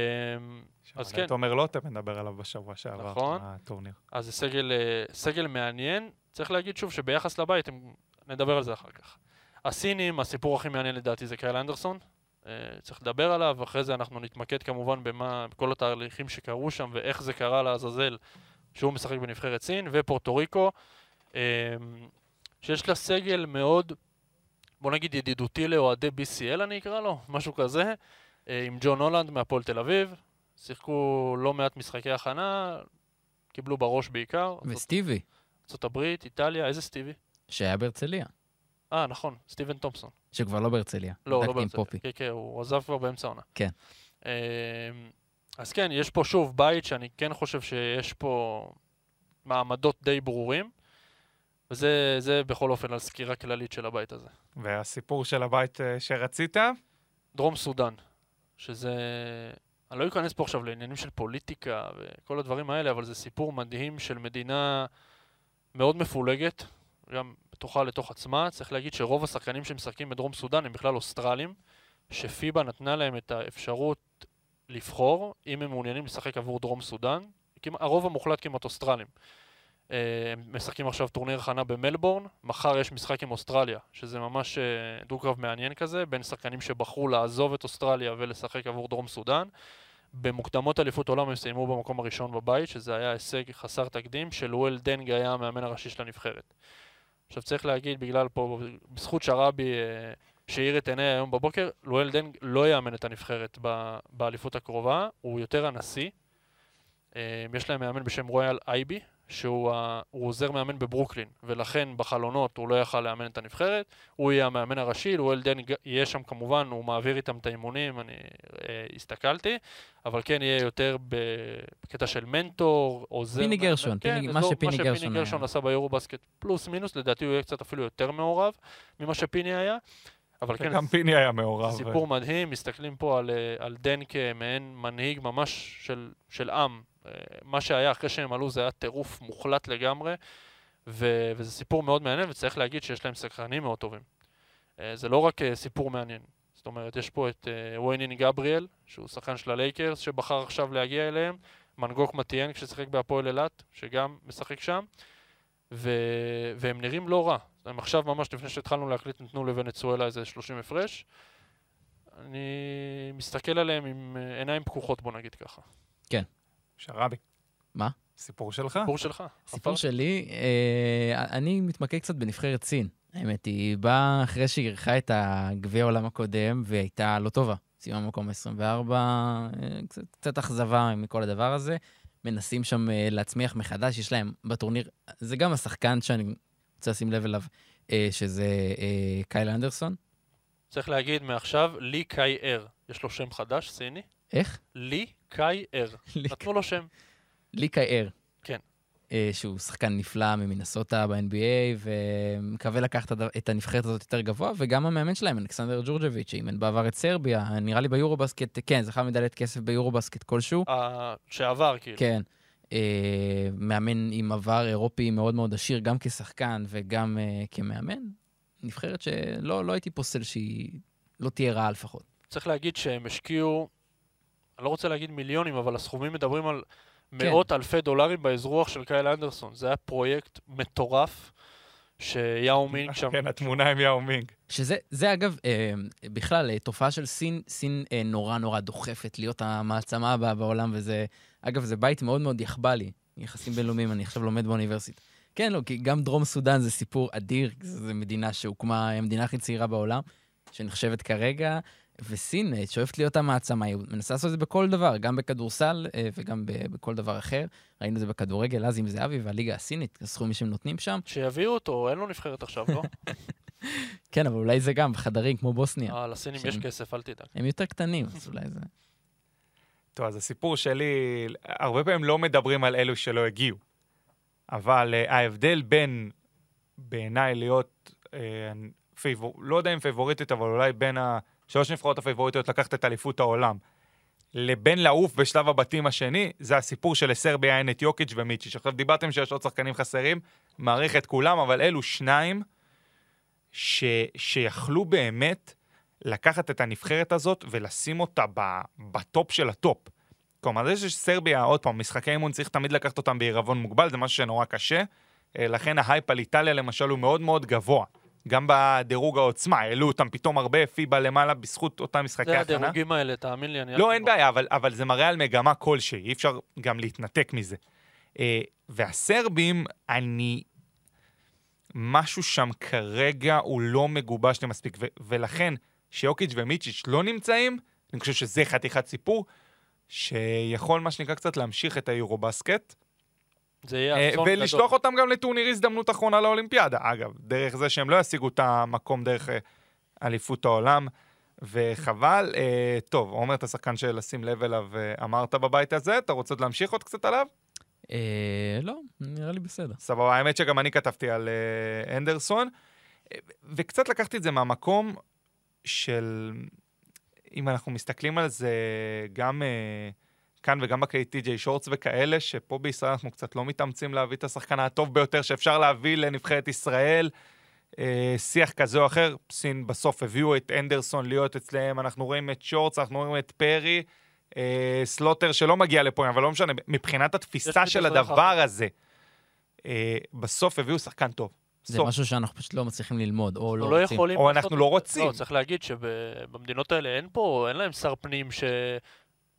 אז כן. את עומר לוטם מדבר עליו בשבוע שעבר, נכון. הטורניר. אז זה סגל, אה, סגל מעניין. צריך להגיד שוב שביחס לבית, הם... נדבר על זה אחר כך. הסינים, הסיפור הכי מעניין לדעתי זה קייל אנדרסון. אה, צריך לדבר עליו, אחרי זה אנחנו נתמקד כמובן במה, בכל התהליכים שקרו שם ואיך זה קרה לעזאזל שהוא משחק בנבחרת סין, ופורטו ריקו, אה, שיש לה סגל מאוד, בוא נגיד ידידותי לאוהדי BCL אני אקרא לו, משהו כזה, אה, עם ג'ון הולנד מהפועל תל אביב. שיחקו לא מעט משחקי הכנה, קיבלו בראש בעיקר. וסטיבי, הברית, איטליה, איזה סטיבי? שהיה בהרצליה, אה, נכון, סטיבן תומפסון. שכבר לא בהרצליה. לא, לא בהרצליה. כן, כן, הוא עזב כבר באמצע העונה. כן. אמ, אז כן, יש פה שוב בית שאני כן חושב שיש פה מעמדות די ברורים, וזה זה בכל אופן על סקירה כללית של הבית הזה. והסיפור של הבית אה, שרצית? דרום סודאן, שזה... אני לא אכנס פה עכשיו לעניינים של פוליטיקה וכל הדברים האלה, אבל זה סיפור מדהים של מדינה מאוד מפולגת, גם בתוכה לתוך עצמה. צריך להגיד שרוב השחקנים שמשחקים בדרום סודאן הם בכלל אוסטרלים, שפיבה נתנה להם את האפשרות לבחור אם הם מעוניינים לשחק עבור דרום סודאן. הרוב המוחלט כמעט אוסטרלים. אה, הם משחקים עכשיו טורניר הכנה במלבורן, מחר יש משחק עם אוסטרליה, שזה ממש אה, דו-קרב מעניין כזה, בין שחקנים שבחרו לעזוב את אוסטרליה ולשחק עבור דרום סודאן. במוקדמות אליפות עולם הם סיימו במקום הראשון בבית, שזה היה הישג חסר תקדים, שלואל דנג היה המאמן הראשי של הנבחרת. עכשיו צריך להגיד, בגלל פה, בזכות שראבי אה, שהאיר את עיניי היום בבוקר, לואל דנג לא יאמן את הנבחרת באליפות הקרובה, הוא יותר הנשיא. יש להם מאמן בשם רויאל אייבי, שהוא ה- הוא עוזר מאמן בברוקלין, ולכן בחלונות הוא לא יכל לאמן את הנבחרת. הוא יהיה המאמן הראשי, לואל דנג יהיה שם כמובן, הוא מעביר איתם את האימונים, אני אה, הסתכלתי, אבל כן יהיה יותר בקטע של מנטור, עוזר... פיני. גרשון, כן, פיני- מה לא- שפיני מה גרשון שפיני היה. גרשון עשה ביורו בסקט פלוס מינוס, לדעתי הוא יהיה קצת אפילו יותר מעורב ממה שפיני היה. אבל כן, גם פיני היה מעורב. סיפור מדהים, מסתכלים פה על, אה, על דן כמעין מנהיג ממש של, של עם. אה, מה שהיה אחרי שהם עלו זה היה טירוף מוחלט לגמרי, ו, וזה סיפור מאוד מעניין, וצריך להגיד שיש להם שחקנים מאוד טובים. אה, זה לא רק אה, סיפור מעניין. זאת אומרת, יש פה את וויינין גבריאל, שהוא שחקן של הלייקרס, שבחר עכשיו להגיע אליהם, מנגוק מטיאן כששיחק בהפועל אילת, שגם משחק שם, ו... והם נראים לא רע. הם עכשיו, ממש לפני שהתחלנו להקליט, נתנו לוונצואלה איזה 30 הפרש. אני מסתכל עליהם עם עיניים פקוחות, בוא נגיד ככה. שרבי. מה? סיפור שלך? סיפור שלך. סיפור? שלי, אה, אני מתמקד קצת בנבחרת סין. האמת, היא באה אחרי שהיא אירחה את הגביע העולם הקודם, והיא הייתה לא טובה. סיימה מקום 24, אה, קצת, קצת אכזבה מכל הדבר הזה. מנסים שם אה, להצמיח מחדש, יש להם בטורניר, זה גם השחקן שאני רוצה לשים לב אליו, אה, שזה אה, קייל אנדרסון. צריך להגיד מעכשיו, לי קאי אר. יש לו שם חדש, סיני? איך? לי קאי אר. נתנו לו שם. לי קאר. כן. אה, שהוא שחקן נפלא ממינסוטה ב-NBA, ומקווה לקחת את הנבחרת הזאת יותר גבוה, וגם המאמן שלהם, אלכסנדר ג'ורג'ביץ', שאימן בעבר את סרביה, נראה לי ביורובסקט, כן, זכה מדליית כסף ביורובסקט כלשהו. שעבר, כאילו. כן. אה, מאמן עם עבר אירופי מאוד מאוד עשיר, גם כשחקן וגם אה, כמאמן. נבחרת שלא לא הייתי פוסל שהיא לא תהיה רעה לפחות. צריך להגיד שהם השקיעו, אני לא רוצה להגיד מיליונים, אבל הסכומים מדברים על כן. מאות אלפי דולרים באזרוח של קייל אנדרסון. זה היה פרויקט מטורף, שיאו מינג שם... כן, התמונה עם יאו מינג. שזה, זה אגב, אה, בכלל, אה, תופעה של סין, סין אה, נורא נורא דוחפת להיות המעצמה הבאה בעולם, וזה, אגב, זה בית מאוד מאוד יחב"לי, יחסים בינלאומיים, אני עכשיו לומד באוניברסיטה. כן, לא, כי גם דרום סודאן זה סיפור אדיר, זו מדינה שהוקמה, המדינה הכי צעירה בעולם, שנחשבת כרגע, וסין אה, שואפת להיות המעצמה, היא מנסה לעשות את זה בכל דבר, גם בכדורסל אה, וגם בכל דבר אחר. ראינו את זה בכדורגל, אז עם זהבי והליגה הסינית, הסכומים שהם נותנים שם. שיביאו אותו, אין לו נבחרת עכשיו, לא? כן, אבל אולי זה גם בחדרים כמו בוסניה. אה, לסינים יש כסף, אל תדאג. הם יותר קטנים, אז אולי זה... טוב, אז הסיפור שלי, הרבה פעמים לא מדברים על אלו שלא הגיעו, אבל uh, ההבדל בין, בעיניי, להיות, uh, פיבור, לא יודע אם פייבוריטית, אבל אולי בין השלוש נבחרות הפייבוריטיות לקחת את אליפות העולם, לבין לעוף בשלב הבתים השני, זה הסיפור שלסרביה אין את יוקיץ' ומיצ'יץ'. עכשיו דיברתם שיש עוד שחקנים חסרים, מעריך את כולם, אבל אלו שניים ש, שיכלו באמת לקחת את הנבחרת הזאת ולשים אותה ב, בטופ של הטופ. כלומר, זה שסרביה, עוד פעם, משחקי אימון צריך תמיד לקחת אותם בעירבון מוגבל, זה משהו שנורא קשה. אה, לכן ההייפ על איטליה למשל הוא מאוד מאוד גבוה. גם בדירוג העוצמה, העלו אותם פתאום הרבה פיבה למעלה בזכות אותם משחקי זה הכנה. הדירוגים האלה, תאמין לי, אני... לא, אין בעיה, אבל, אבל זה מראה על מגמה כלשהי, אי אפשר גם להתנתק מזה. אה, והסרבים, אני... משהו שם כרגע הוא לא מגובש לי מספיק, ו- ולכן, שיוקיץ' ומיצ'יץ' לא נמצאים, אני חושב שזה חתיכת סיפור, שיכול, מה שנקרא, קצת להמשיך את היורובסקט, זה יהיה אה, אסון גדול. ולשלוח אותם גם לטורניר הזדמנות אחרונה לאולימפיאדה. אגב, דרך זה שהם לא ישיגו את המקום דרך אה, אליפות העולם, וחבל. אה, טוב, עומר, אתה שחקן של לשים לב אליו, אמרת בבית הזה, אתה רוצה עוד להמשיך עוד קצת עליו? לא, נראה לי בסדר. סבבה, האמת שגם אני כתבתי על אנדרסון, וקצת לקחתי את זה מהמקום של, אם אנחנו מסתכלים על זה גם אה, כאן וגם בקליט טי.ג'יי שורטס וכאלה, שפה בישראל אנחנו קצת לא מתאמצים להביא את השחקן הטוב ביותר שאפשר להביא לנבחרת ישראל. אה, שיח כזה או אחר, סין בסוף הביאו את אנדרסון להיות אצלם, אנחנו רואים את שורטס, אנחנו רואים את פרי, אה, סלוטר שלא מגיע לפה, אבל לא משנה, מבחינת התפיסה של הדבר הזה, אה, בסוף הביאו שחקן טוב. זה סוף. משהו שאנחנו פשוט לא מצליחים ללמוד, או לא לא רוצים. או לעשות אנחנו לא. רוצים. לא, צריך להגיד שבמדינות האלה אין פה, אין להם שר פנים ש...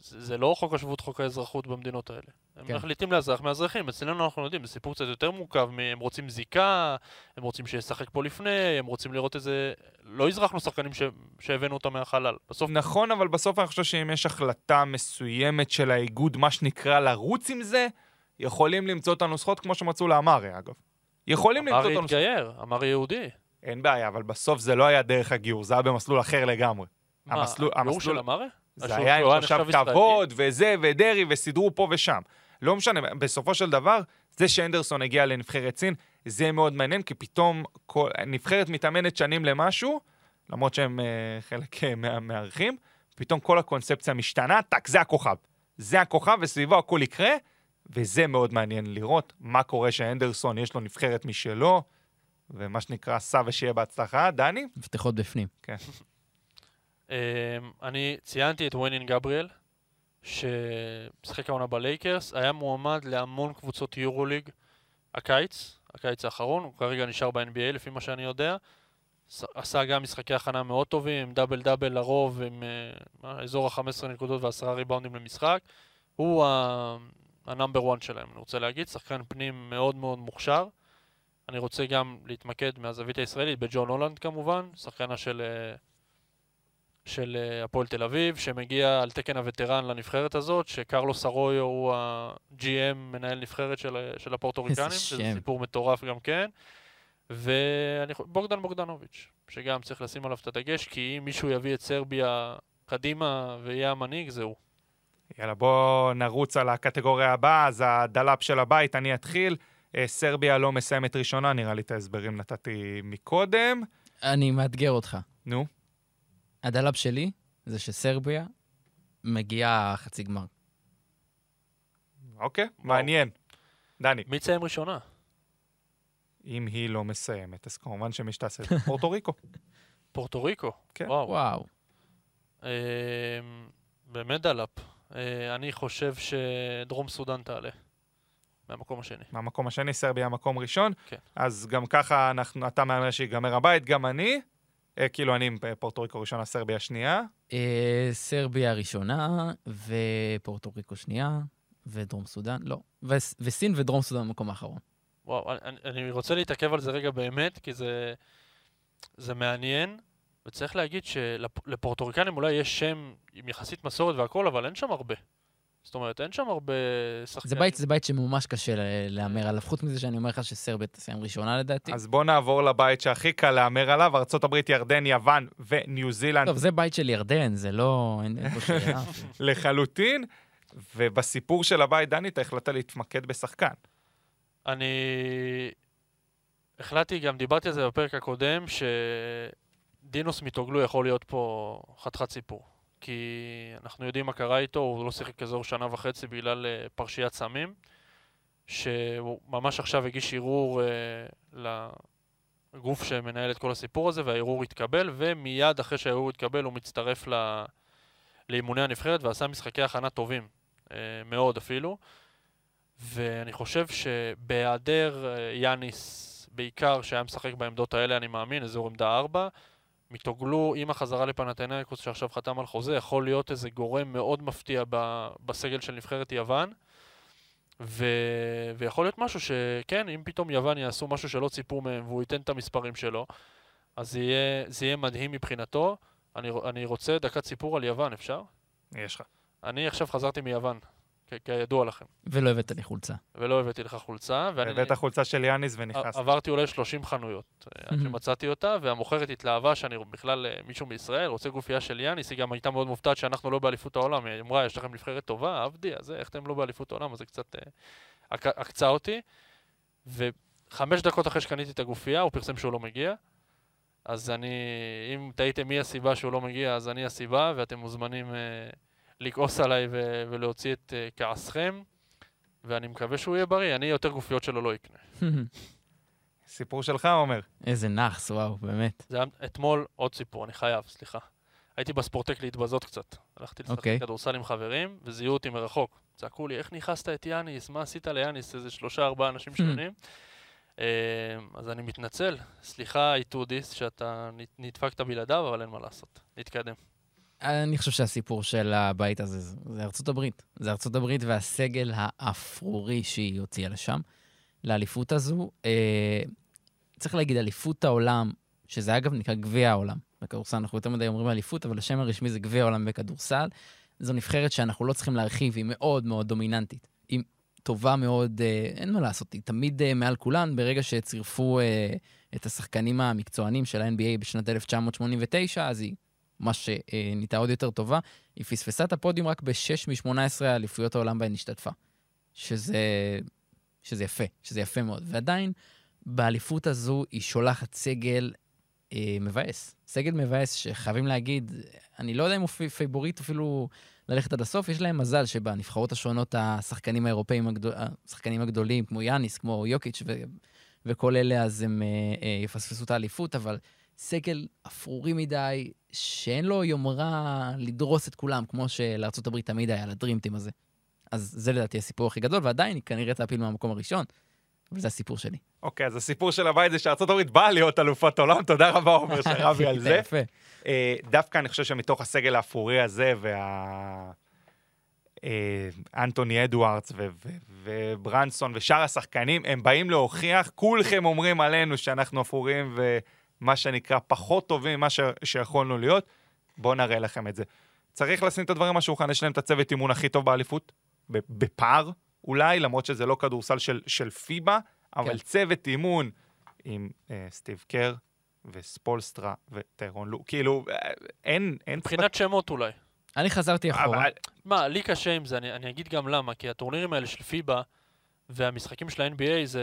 זה זה לא חוק השבות, חוק האזרחות במדינות האלה. הם כן. מחליטים לאזרח מאזרחים. אצלנו אנחנו יודעים, זה סיפור קצת יותר מורכב, הם רוצים זיקה, הם רוצים שישחק פה לפני, הם רוצים לראות איזה... לא הזרחנו שחקנים ש... שהבאנו אותם מהחלל. בסוף נכון, אבל בסוף אני חושב שאם יש החלטה מסוימת של האיגוד, מה שנקרא, לרוץ עם זה, יכולים למצוא את הנוסחות כמו שמצאו לאמרי, אגב. יכולים למצוא את אמרי הנוסחות. התגייר, אמר יהודי. אין בעיה, אבל בסוף זה לא היה דרך הגיור, זה היה במסלול אחר לגמרי. מה, המסלול- המסלול- של אמרי? זה היה עם תושב? כבוד, וזה, ודרעי, וסידרו פה ושם. לא משנה, בסופו של דבר, זה שאנדרסון הגיע לנבחרת סין, זה מאוד מעניין, כי פתאום כל, נבחרת מתאמנת שנים למשהו, למרות שהם אה, חלק אה, מה- מארחים, פתאום כל הקונספציה משתנה, טאק, זה הכוכב. זה הכוכב, וסביבו הכל יקרה, וזה מאוד מעניין לראות מה קורה שאנדרסון, יש לו נבחרת משלו, ומה שנקרא, סע ושיהיה בהצלחה. דני? מפתחות בפנים. אמ, אני ציינתי את ויינין גבריאל, ששיחק העונה בלייקרס, היה מועמד להמון קבוצות יורוליג הקיץ, הקיץ האחרון, הוא כרגע נשאר ב-NBA לפי מה שאני יודע. עשה גם משחקי הכנה מאוד טובים, double double לרוב, עם מה, אזור ה-15 נקודות ועשרה ריבאונדים למשחק. הוא ה number 1 שלהם, אני רוצה להגיד, שחקן פנים מאוד מאוד מוכשר. אני רוצה גם להתמקד מהזווית הישראלית בג'ון הולנד כמובן, שחקנה של... אה, של אה, הפועל תל אביב, שמגיע על תקן ה veteran לנבחרת הזאת, שקרלוס ארויו הוא ה-GM, מנהל נבחרת של, ה- של הפורטוריקנים, שזה שם. סיפור מטורף גם כן. ובוגדן בוגדנוביץ', שגם צריך לשים עליו את הדגש, כי אם מישהו יביא את סרביה קדימה ויהיה המנהיג, זה הוא. יאללה, בואו נרוץ על הקטגוריה הבאה, אז הדלאפ של הבית, אני אתחיל. אה, סרביה לא מסיימת ראשונה, נראה לי את ההסברים נתתי מקודם. אני מאתגר אותך. נו, הדלאפ שלי זה שסרביה מגיעה חצי גמר. אוקיי. מעניין. דני, מי תסיים ראשונה? אם היא לא מסיימת, אז כמובן שמי שתעשה את זה, פורטו ריקו. פורטו ריקו. כן. וואו. וואו. אה, באמת דלאפ. אה, אני חושב שדרום סודאן תעלה. מהמקום השני. מהמקום השני, סרביה מקום ראשון. כן. אז גם ככה אנחנו, אתה מהמר שיגמר הבית, גם אני. אה, כאילו אני עם פורטו ריקו ראשונה, סרביה שנייה. אה, סרביה ראשונה, ופורטו ריקו שנייה, ודרום סודאן, לא. וסין ודרום סודאן במקום האחרון. וואו, אני, רוצה להתעכב על זה רגע באמת, כי זה, זה מעניין, וצריך להגיד שלפורטוריקנים אולי יש שם עם יחסית מסורת והכל, אבל אין שם הרבה. זאת אומרת, אין שם הרבה שחקנים. זה בית, זה בית שממש קשה להמר עליו, חוץ מזה שאני אומר לך שסרביה תסיים ראשונה לדעתי. אז בואו נעבור לבית שהכי קל להמר עליו, ארה"ב, ירדן, יוון וניו זילנד טוב, זה בית של ירדן, זה לא... אין אין פה שאלה. לחלוטין. ובסיפור של הבית, דני, אתה החלטת להתמקד בשחקן. אני החלטתי, גם דיברתי על זה בפרק הקודם, שדינוס מיטוגלו יכול להיות פה חתיכת סיפור. כי אנחנו יודעים מה קרה איתו, הוא לא שיחק אזור שנה וחצי בגלל אה, פרשיית סמים, שהוא ממש עכשיו הגיש ערעור אה, לגוף שמנהל את כל הסיפור הזה, והערעור התקבל, ומיד אחרי שהערעור התקבל הוא מצטרף ל... לאימוני הנבחרת ועשה משחקי הכנה טובים, אה, מאוד אפילו. ואני חושב שבהיעדר אה, יאניס, בעיקר שהיה משחק בעמדות האלה, אני מאמין, אזור עמדה 4, מתוגלו עם החזרה לפנתנאיקוס שעכשיו חתם על חוזה, יכול להיות איזה גורם מאוד מפתיע ב- בסגל של נבחרת יוון. ו... ויכול להיות משהו שכן, אם פתאום יוון יעשו משהו שלא ציפו מהם והוא ייתן את המספרים שלו, אז זה יהיה, זה יהיה מדהים מבחינתו. אני, אני רוצה דקת סיפור על יוון, אפשר? יש לך. אני עכשיו חזרתי מיוון, כידוע לכם, ולא הבאת לי חולצה. ולא הבאתי לך חולצה, הבאת חולצה של יאניס ונכנס. עברתי אולי 30 חנויות אה, עד Mhm. שמצאתי אותה, והמוכרת התלהבה שאני בכלל אה, מישהו מישראל רוצה גופייה של יאניס, היא גם הייתה מאוד מופתעת שאנחנו לא באליפות העולם, היא אמרה, יש לכם נבחרת טובה, עבדי, אז איך אתם לא באליפות העולם, אז זה קצת אה, עק- עקצה אותי, וחמש דקות אחרי שקניתי את הגופייה, הוא פרסם שהוא לא מגיע, אז אני, אם תהיתם מי הסיבה שהוא לא מגיע, אז אני הסיבה, ואתם מוזמנים אה, לכעוס עליי ו- ולהוציא את אה, כעסכם, ואני מקווה שהוא יהיה בריא, אני יותר גופיות שלו לא אקנה. סיפור שלך, עומר. איזה נאחס, וואו, באמת. זה היה אתמול עוד סיפור, אני חייב, סליחה. הייתי בספורטק להתבזות קצת. הלכתי לשחק אוקיי. כדורסל עם חברים, וזיהו אותי מרחוק. צעקו לי, איך נכנסת את יאניס? מה עשית ליאניס? איזה שלושה, ארבעה אנשים שונים. אה, אז אני מתנצל. סליחה, איתודיס, שאתה נדפקת בלעדיו, אבל אין מה לעשות. נתקדם. אני חושב שהסיפור של הבית הזה זה- ארצות הברית. זה ארצות הברית והסגל האפרורי שהיא הוציאה לשם, לאליפות הזו. אה, צריך להגיד, אליפות העולם, שזה אגב נקרא גביע העולם. בכדורסל אנחנו יותר מדי אומרים אליפות, אבל השם הרשמי זה גביע העולם בכדורסל. זו נבחרת שאנחנו לא צריכים להרחיב, היא מאוד מאוד דומיננטית. היא טובה מאוד, אה, אין מה לעשות, היא תמיד אה, מעל כולן. ברגע שצירפו את השחקנים המקצוענים של ה-NBA בשנת 1989, אז היא ממש אה, נהייתה עוד יותר טובה. היא פספסה את הפודיום רק ב-6 מ-18 אליפויות העולם בהן השתתפה. שזה, שזה יפה, שזה יפה מאוד. ועדיין, באליפות הזו היא שולחת סגל אה, מבאס. סגל מבאס שחייבים להגיד, אני לא יודע אם הוא פי- favorite אפילו ללכת עד הסוף, יש להם מזל שבנבחרות השונות השחקנים האירופאים, הגדול, השחקנים הגדולים, כמו יאניס, כמו יוקיץ' ו, וכל אלה, אז הם אה, אה, יפספסו את האליפות, אבל סגל אפרורי מדי, שאין לו יומרה לדרוס את כולם, כמו שלארה"ב תמיד היה, לדרימטים הזה. אז זה לדעתי הסיפור הכי גדול, ועדיין היא כנראה תעפיל מהמקום הראשון, אבל זה הסיפור שלי. אוקיי, אז הסיפור של הבית זה שארה"ב באה להיות אלופת עולם, תודה רבה, עומר שרבי על זה. יפה. אה, דווקא אני חושב שמתוך הסגל האפרורי הזה, וה... אה, אנטוני אדוארדס ו- ו- וברנסון ושאר השחקנים, הם באים להוכיח, כולכם אומרים עלינו שאנחנו אפורים ומה שנקרא פחות טובים ממה ש- שיכולנו להיות. בואו נראה לכם את זה. צריך לשים את הדברים על השולחן, יש להם את הצוות אימון הכי טוב באליפות, בפער אולי, למרות שזה לא כדורסל של, של פיבה, אבל כן. צוות אימון עם אה, סטיב קר וספולסטרה וטיירון לו, כאילו, אה, אין, אין... מבחינת שמות אולי. אני חזרתי אחורה. אבל, מה, לי קשה עם זה, אני, אני אגיד גם למה, כי הטורנירים האלה של פיבה והמשחקים של ה-NBA זה,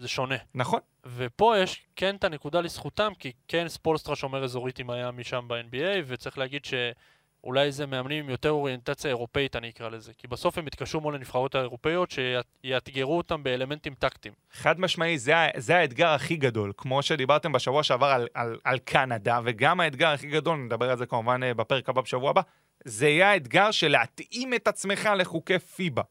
זה שונה. נכון, ופה יש כן את הנקודה לזכותם, כי כן ספולסטרה שומר אזורית עם מיאמי שם ב-NBA, וצריך להגיד שאולי זה מאמנים עם יותר אוריינטציה אירופאית, אני אקרא לזה. כי בסוף הם יתקשרו מול הנבחרות האירופאיות, שיאתגרו אותם באלמנטים טקטיים. חד משמעי, זה, זה האתגר הכי גדול. כמו שדיברתם בשבוע שעבר על, על, על קנדה, וגם האתגר הכי גדול, נדבר על זה כמובן אה, בפרק הבא בשבוע הבא, זה יהיה האתגר של להתאים את עצמך לחוקי פיבה.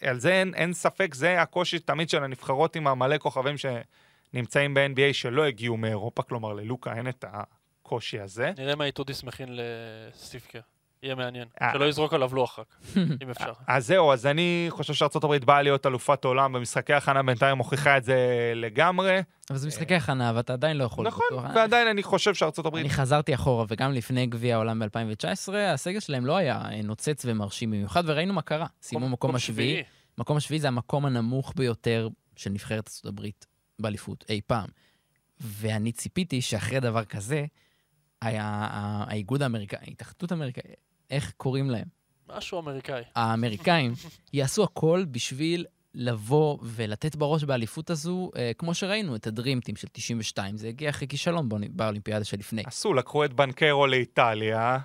על זה אין, אין ספק, זה הקושי תמיד של הנבחרות עם המלא כוכבים שנמצאים ב-NBA שלא הגיעו מאירופה, כלומר ללוקה אין את הקושי הזה. נראה מה איתודיס מכין לסטיבקר. יהיה מעניין. אה. שלא יזרוק עליו לוח רק, אם אפשר. אז זהו, אז אני חושב שארה"ב באה להיות אלופת עולם במשחקי הכנה, בינתיים מוכיחה את זה לגמרי. אבל זה משחקי הכנה, ואתה עדיין לא יכול... נכון. ועדיין אני חושב שארה"ב אני חזרתי אחורה, וגם לפני גביע העולם ב-2019, הסגל שלהם לא היה אה, נוצץ ומרשים במיוחד, וראינו מה קרה. סיימו מקום השביעי. מקום השביעי זה המקום הנמוך ביותר של נבחרת ארצות הברית באליפות אי פעם. ואני ציפיתי שאחרי דבר כזה, האיגוד האמריקאי, ההתאחדות האמריקאית, איך קוראים להם? משהו אמריקאי. האמריקאים יעשו הכל בשביל לבוא ולתת בראש באליפות הזו, אה, כמו שראינו, את הדרימטים של 92. זה הגיע אחרי כישלון באולימפיאדה שלפני. עשו, לקחו את בנקרו לאיטליה.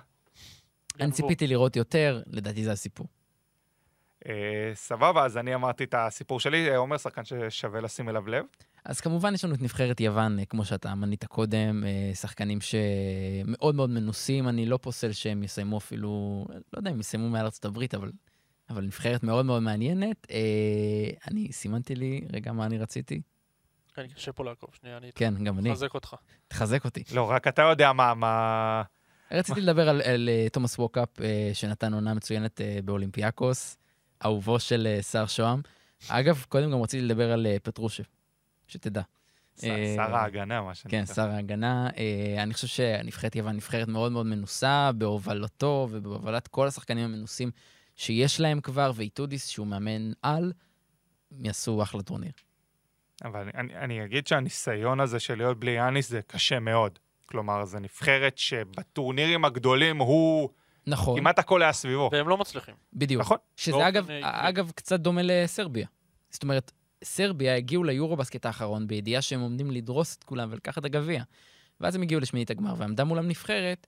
אני. ציפיתי לראות יותר, לדעתי זה הסיפור. אה, סבבה, אז אני אמרתי את הסיפור שלי. אה, עומר, שחקן ששווה לשים אליו לב. אז כמובן יש לנו את נבחרת יוון, אה, כמו שאתה מנית קודם, אה, שחקנים שמאוד מאוד מנוסים, אני לא פוסל שהם יסיימו אפילו, לא יודע אם יסיימו מעל ארצות הברית, אבל, אבל נבחרת מאוד מאוד מעניינת. אה, אני סימנתי לי, רגע, מה אני רציתי? כן, קשה פה לעקוב, שנייה, אני כן, גם אני. מחזק אותך. תחזק אותי. לא, רק אתה יודע מה, מה... רציתי לדבר על, על תומאס ווקאפ, שנתן עונה מצוינת באולימפיאקוס, אהובו של שר שוהם. אגב, קודם גם רציתי לדבר על פטרושב, שתדע. ש- אה, שר ההגנה, מה שנקרא. כן, שר ההגנה. אה, אני חושב שנבחרת יוון נבחרת מאוד מאוד מנוסה בהובלתו ובהובלת כל השחקנים המנוסים שיש להם כבר, ואיטודיס, שהוא מאמן על, יעשו אחלה טורניר. אבל אני, אני, אני אגיד שהניסיון הזה של להיות בלי יאניס זה קשה מאוד. כלומר, זו נבחרת שבטורנירים הגדולים הוא... נכון, כמעט הכל היה סביבו. והם לא מצליחים. בדיוק. נכון. שזה אגב, אה, אגב קצת דומה לסרביה. זאת אומרת, סרביה הגיעו ליורו-בסקט האחרון בידיעה שהם עומדים לדרוס את כולם ולקחת את הגביע. ואז הם הגיעו לשמינית הגמר, ועמדה מולם נבחרת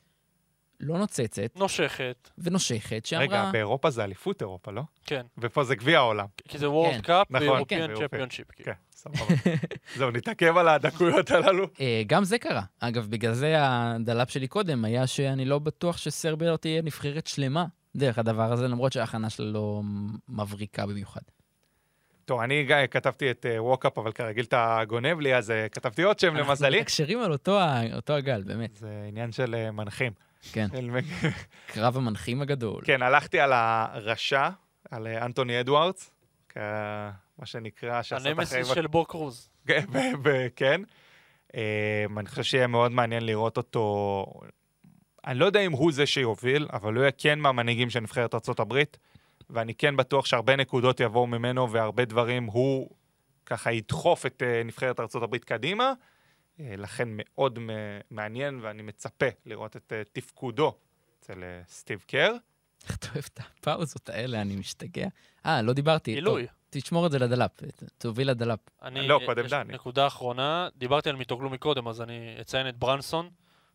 לא נוצצת נושכת, ונושכת, שאמרה... רגע, באירופה זה אליפות אירופה, לא? כן. ופה זה גביע העולם. כי זה World Cup ו European כן. Championship. כן, סבבה. זהו, נתעכב על הדקויות הללו. אה, גם זה קרה. אגב, בגלל זה הדלאפ שלי קודם היה שאני לא בטוח שסרביה לא תהיה נבחרת שלמה דרך הדבר הזה, למרות שההכנה שלה לא מבריקה במיוחד. טוב, אני כתבתי את אה, ווקאפ, אבל כרגיל אתה גונב לי, אז אה, כתבתי עוד שם למזלי. אנחנו מתקשרים על אותו, הגל, באמת. זה עניין של אה, מנחים. כן, של- קרב המנחים הגדול. כן, הלכתי על הרשע, על אה, אנטוני אדוארדס, מה שנקרא, שעשה את החיים... הנמסיס של בו קרוז. כן, כן. אה, אני חושב שיהיה מאוד מעניין לראות אותו. אני לא יודע אם הוא זה שיוביל, אבל הוא יהיה כן מהמנהיגים של נבחרת ארה"ב, ואני כן בטוח שהרבה נקודות יבואו ממנו והרבה דברים הוא ככה ידחוף את אה, נבחרת ארה"ב קדימה. אה, לכן מאוד מעניין, ואני מצפה לראות את אה, תפקודו אצל סטיב קר. איך אתה אוהב את הפאוזות האלה, אני משתגע. אה, לא דיברתי. עילוי. תשמור את זה לדלאפ, תוביל לדלאפ. אני, לא, קודם דני. נקודה אחרונה, דיברתי על מיטוגלו מקודם, אז אני אציין את ברנסון,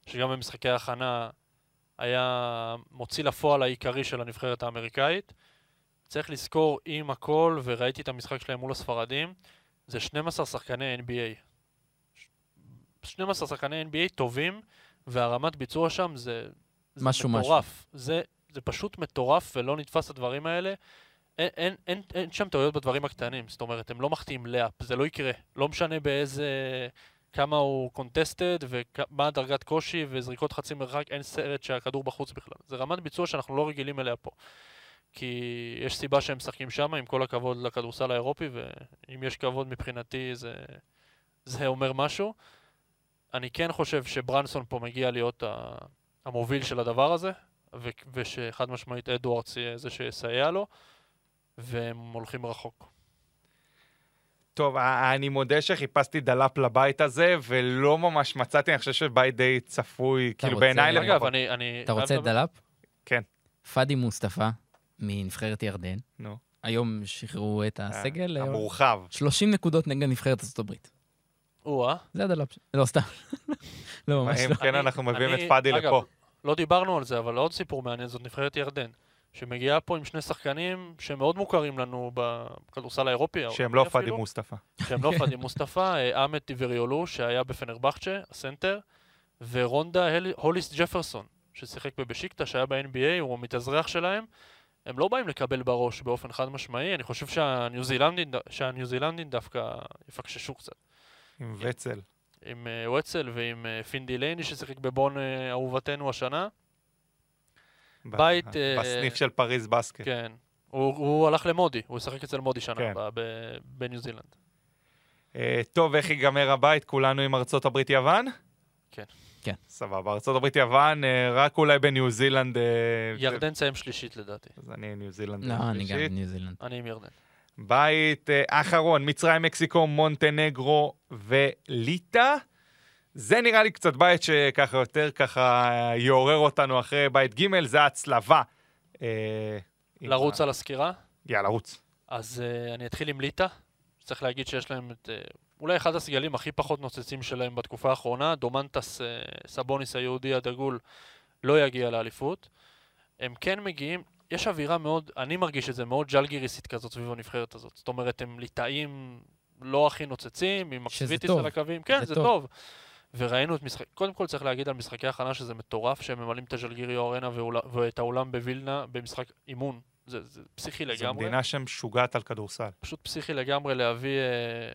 שגם במשחקי ההכנה היה מוציא לפועל העיקרי של הנבחרת האמריקאית. צריך לזכור עם הכל, וראיתי את המשחק שלהם מול הספרדים, זה 12 שחקני NBA. 12 שחקני NBA טובים, והרמת ביצוע שם זה, זה משהו, מטורף. זה, זה פשוט מטורף ולא נתפס הדברים האלה. אין, אין, אין, אין שם טעויות בדברים הקטנים, זאת אומרת, הם לא מחטיאים לאפ, זה לא יקרה. לא משנה באיזה... כמה הוא קונטסטד ומה הדרגת קושי וזריקות חצי מרחק, אין סרט שהכדור בחוץ בכלל. זה רמת ביצוע שאנחנו לא רגילים אליה פה. כי יש סיבה שהם משחקים שם, עם כל הכבוד לכדורסל האירופי, ואם יש כבוד מבחינתי זה, זה אומר משהו. אני כן חושב שברנסון פה מגיע להיות. המוביל של הדבר הזה, ו- ושחד משמעית אדוארדס יהיה זה שיסייע לו, והם הולכים רחוק. טוב, אני מודה שחיפשתי דלאפ לבית הזה, ולא ממש מצאתי, אני חושב שבית די צפוי, כאילו בעיניי אגב. אני... אתה רוצה דלאפ? כן. פאדי מוסטפא, מנבחרת ירדן. נו. היום שחררו את הסגל. אה, המורחב. 30 נקודות נגד נבחרת ארצות הברית. או-אה. זה הדלאפ. ש- לא, סתם. לא, ממש אם לא. כן, אני- אנחנו מביאים את פאדי לפה. לא דיברנו על זה, אבל עוד סיפור מעניין, זאת נבחרת ירדן. שמגיעה פה עם שני שחקנים שמאוד מוכרים לנו בכדורסל האירופי. שהם לא פאדי. מוסטפא. שהם לא פאדי מוסטפא, אה, אחמט דובריולו, שהיה בפנרבכצ'ה, הסנטר, ורונדה הוליס ג'פרסון, ששיחק בבשיקטה, שהיה ב-NBA, הוא המתאזרח שלהם. הם לא באים לקבל בראש באופן חד משמעי, אני חושב שהניו זילנדים, שהניו זילנדים דווקא יפקששו קצת. עם וצל. עם אה, וצל ועם אה, פינדי לייני ששיחק בבון אה, אהובתנו השנה. ב- בית, בסניף של פריז בסקט. כן. הוא, הוא הלך למודי, הוא ישחק אצל מודי שנה כן. בניו זילנד. אה, טוב, איך ייגמר הבית? כולנו עם ארצות הברית יוון? כן. כן. סבבה, הברית יוון, אה, רק אולי בניו זילנד... אה, ירדן תסיים שלישית לדעתי. אז אני ניו זילנד. לא, אני גם. ניו זילנד. אני עם ירדן. בית אה, אחרון, מצרים, מקסיקו, מונטנגרו וליטא. זה נראה לי קצת בית שככה יותר ככה אה, יעורר אותנו אחרי בית ג', זה ההצלבה. אה, עם לרוץ על הסקירה? יאללה, רוץ. אז אני אתחיל עם ליטא. צריך להגיד שיש להם את... אולי אחד הסגלים הכי פחות נוצצים שלהם בתקופה האחרונה. דומנטס uh, סבוניס היהודי הדגול לא יגיע לאליפות. הם כן מגיעים... יש אווירה מאוד, אני מרגיש את זה, מאוד ג'לגיריסית כזאת סביב הנבחרת הזאת. זאת אומרת, הם ליטאים לא הכי נוצצים, עם טוב. על הקווים. כן, זה זה טוב. טוב. וראינו את משחק... קודם כל צריך להגיד על משחקי הכנה שזה מטורף שהם ממלאים את הז'לגיריו ארנה ואול- ואת האולם בווילנה במשחק אימון. זה, זה פסיכי זו לגמרי. מדינה שמשוגעת על כדורסל. פשוט פסיכי לגמרי להביא אה,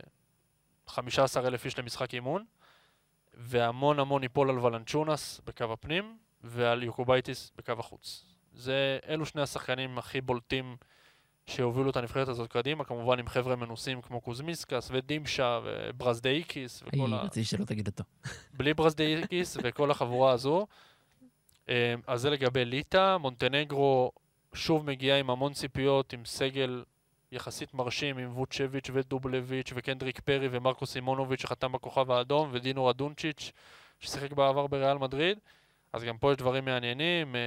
15,000 איש למשחק אימון, והמון המון ייפול על ולנצ'ונס בקו הפנים, ועל יוקובייטיס בקו החוץ. זה, אלו שני השחקנים הכי בולטים שהובילו את הנבחרת הזאת קדימה, כמובן עם חבר'ה מנוסים כמו קוזמינסקס ודימשה וברזדאיקיס היי, וכל ה... רציתי שלא תגיד אותו. בלי ברזדאיקיס וכל החבורה הזו. אה, אז זה לגבי ליטא, מונטנגרו שוב מגיעה עם המון ציפיות, עם סגל יחסית מרשים, עם ווצ'ביץ' ודובלביץ' וקנדריק פרי ומרקו סימונוביץ' שחתם בכוכב האדום, ודינו רדונצ'יץ' ששיחק בעבר בריאל מדריד. אז גם פה יש דברים מעניינים, אה,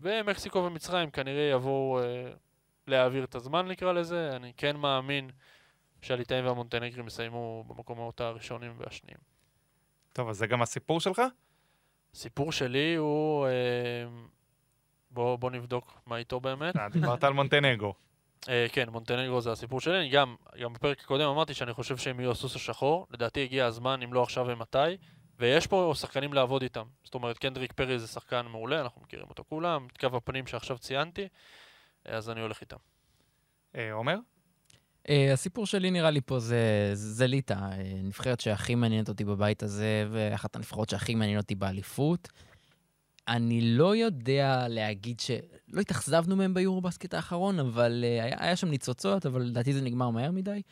ומקסיקו ומצרים כנראה יבואו אה, להעביר את הזמן נקרא לזה. אני כן מאמין שהליטאים והמונטנגרים יסיימו במקומות הראשונים והשניים. טוב, אז זה גם הסיפור שלך? הסיפור שלי הוא... אה, בוא, בוא נבדוק מה איתו באמת. דיברת על מונטנגו. אה, כן, מונטנגרו זה הסיפור שלי. אני גם, גם בפרק הקודם אמרתי שאני חושב שהם יהיו הסוס השחור. לדעתי הגיע הזמן, אם לא עכשיו ומתי. ויש פה שחקנים לעבוד איתם. זאת אומרת, קנדריק פרי זה שחקן מעולה, אנחנו מכירים אותו כולם. את קו הפנים שעכשיו ציינתי, אה, אז אני הולך איתם. אה, עומר? אה, הסיפור שלי נראה לי פה זה, זה ליטא, נבחרת שהכי מעניינת אותי בבית הזה, ואחת הנבחרות שהכי מעניינת אותי באליפות. אני לא יודע להגיד ש... לא התאכזבנו מהם ביורובסקט האחרון, אבל אה, היה, היה שם ניצוצות, אבל לדעתי זה נגמר מהר מדי.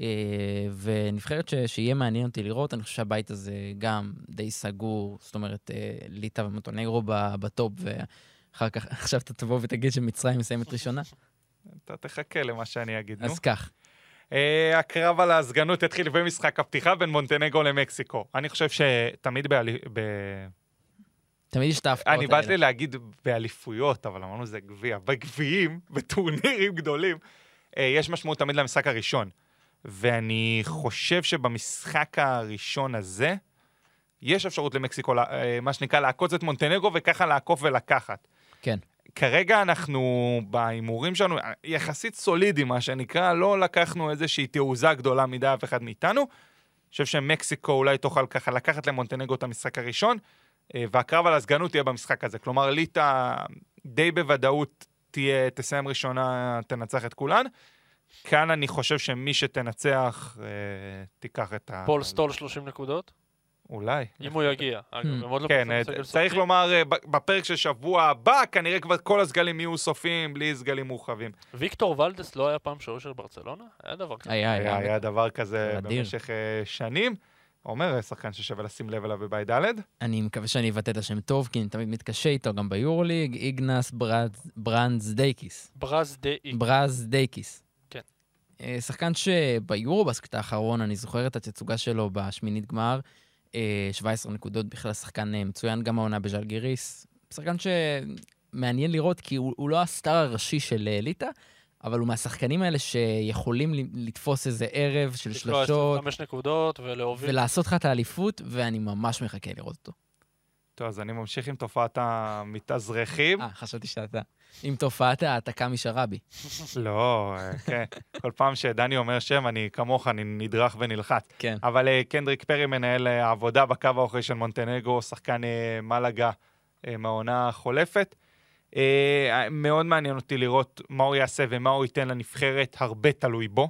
אה, ונבחרת ש, שיהיה מעניין אותי לראות, אני חושב שהבית הזה גם די סגור, זאת אומרת, אה, ליטא ומוטונגרו בטופ, ואחר כך, עכשיו אתה תבוא ותגיד שמצרים מסיימת ראשונה? אתה תחכה למה שאני אגיד, נו. אז כך. הקרב על הסגנות התחיל במשחק הפתיחה בין מונטנגו למקסיקו. אני חושב שתמיד. תמיד יש את ההפתעות אני האלה. באתי להגיד באליפויות, אבל אמרנו זה גביע. בגביעים, בטורנירים גדולים, אה, יש משמעות תמיד למשחק הראשון. ואני חושב שבמשחק הראשון הזה, יש אפשרות למקסיקו, אה, מה שנקרא, לעקוץ את מונטנגו וככה לעקוף ולקחת. כן. כרגע אנחנו בהימורים שלנו יחסית סולידי, מה שנקרא, לא לקחנו איזושהי תעוזה גדולה מדי אף אחד מאיתנו. אני חושב שמקסיקו אולי תוכל ככה לקחת למונטנגו את המשחק הראשון, והקרב על הסגנות יהיה במשחק הזה. כלומר, ליטא די בוודאות תהיה, תסיים ראשונה, תנצח את כולן. כאן אני חושב שמי שתנצח, אה, תיקח את ה... פול סטול 30 נקודות, אולי. אם הוא יגיע. אגב, הם עוד לא כן, אה, צריך. לומר, אה, בפרק של שבוע הבא, כנראה כבר כל הסגלים יהיו סופיים, בלי סגלים מורחבים. ויקטור ולדס לא היה פעם שוער של ברצלונה? היה דבר כזה. היה, היה, היה. דבר כזה. במשך אה, שנים. עומר, אה, שחקן ששווה לשים לב אליו בבית ד'. אני מקווה שאני אבטא את השם טוב, כי אני תמיד מתקשה איתו, גם ביורוליג, איגנס ברז- ברנזדייקיס. ברז דה אי. ברזדייקיס. כן. אה, שחקן שביורובסקט האחרון, אני זוכר את התצוגה שלו בשמינית גמר, אה, 17 נקודות, בכלל שחקן אה, מצוין, גם העונה בז'לגיריס. שחקן שמעניין לראות, כי הוא, הוא לא הסטאר הראשי של אה, ליטא, אבל הוא מהשחקנים האלה שיכולים לתפוס איזה ערב של שלשות, 25 נקודות ולהוביל. ולעשות לך את האליפות, ואני ממש מחכה לראות אותו. טוב, אז אני ממשיך עם תופעת המתאזרחים. אה, חשבתי שאתה. עם תופעת ההעתקה משרבי. לא, כן. כל פעם שדני אומר שם, אני כמוך, אני נדרך ונלחץ. כן. אבל אה, קנדריק פרי מנהל אה, עבודה בקו האחורי של מונטנגרו, שחקן אה, מלאגה מהעונה החולפת. אה, מאוד מעניין אותי לראות מה הוא יעשה ומה הוא ייתן לנבחרת, הרבה תלוי בו.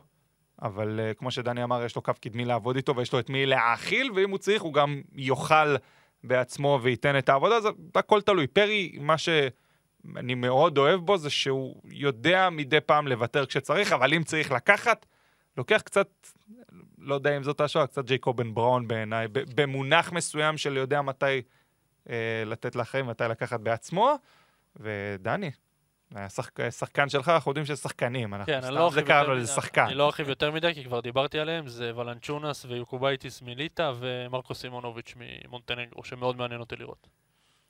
אבל אה, כמו שדני אמר, יש לו קו קדמי לעבוד איתו ויש לו את מי להאכיל, ואם הוא צריך, הוא גם יאכל בעצמו וייתן את העבודה. זה הכל תלוי. פרי, מה שאני מאוד אוהב בו זה שהוא יודע מדי פעם לוותר כשצריך, אבל אם צריך לקחת, לוקח קצת, לא יודע אם זאת השעה, קצת ג'ייקובן בראון בעיניי, במונח מסוים של יודע מתי אה, לתת לאחרים, מתי לקחת בעצמו. ודני, השחק- שחקן שלך, אנחנו יודעים שזה שחקנים, אנחנו כן, אני סתם לא זה יותר לזה מדי- שחקן. אני לא ארחיב יותר מדי, כי כבר דיברתי עליהם, זה ולנצ'ונס ויוקובייטיס מליטא ומרקו סימונוביץ' ממונטנגרו, שמאוד מעניין אותי לראות.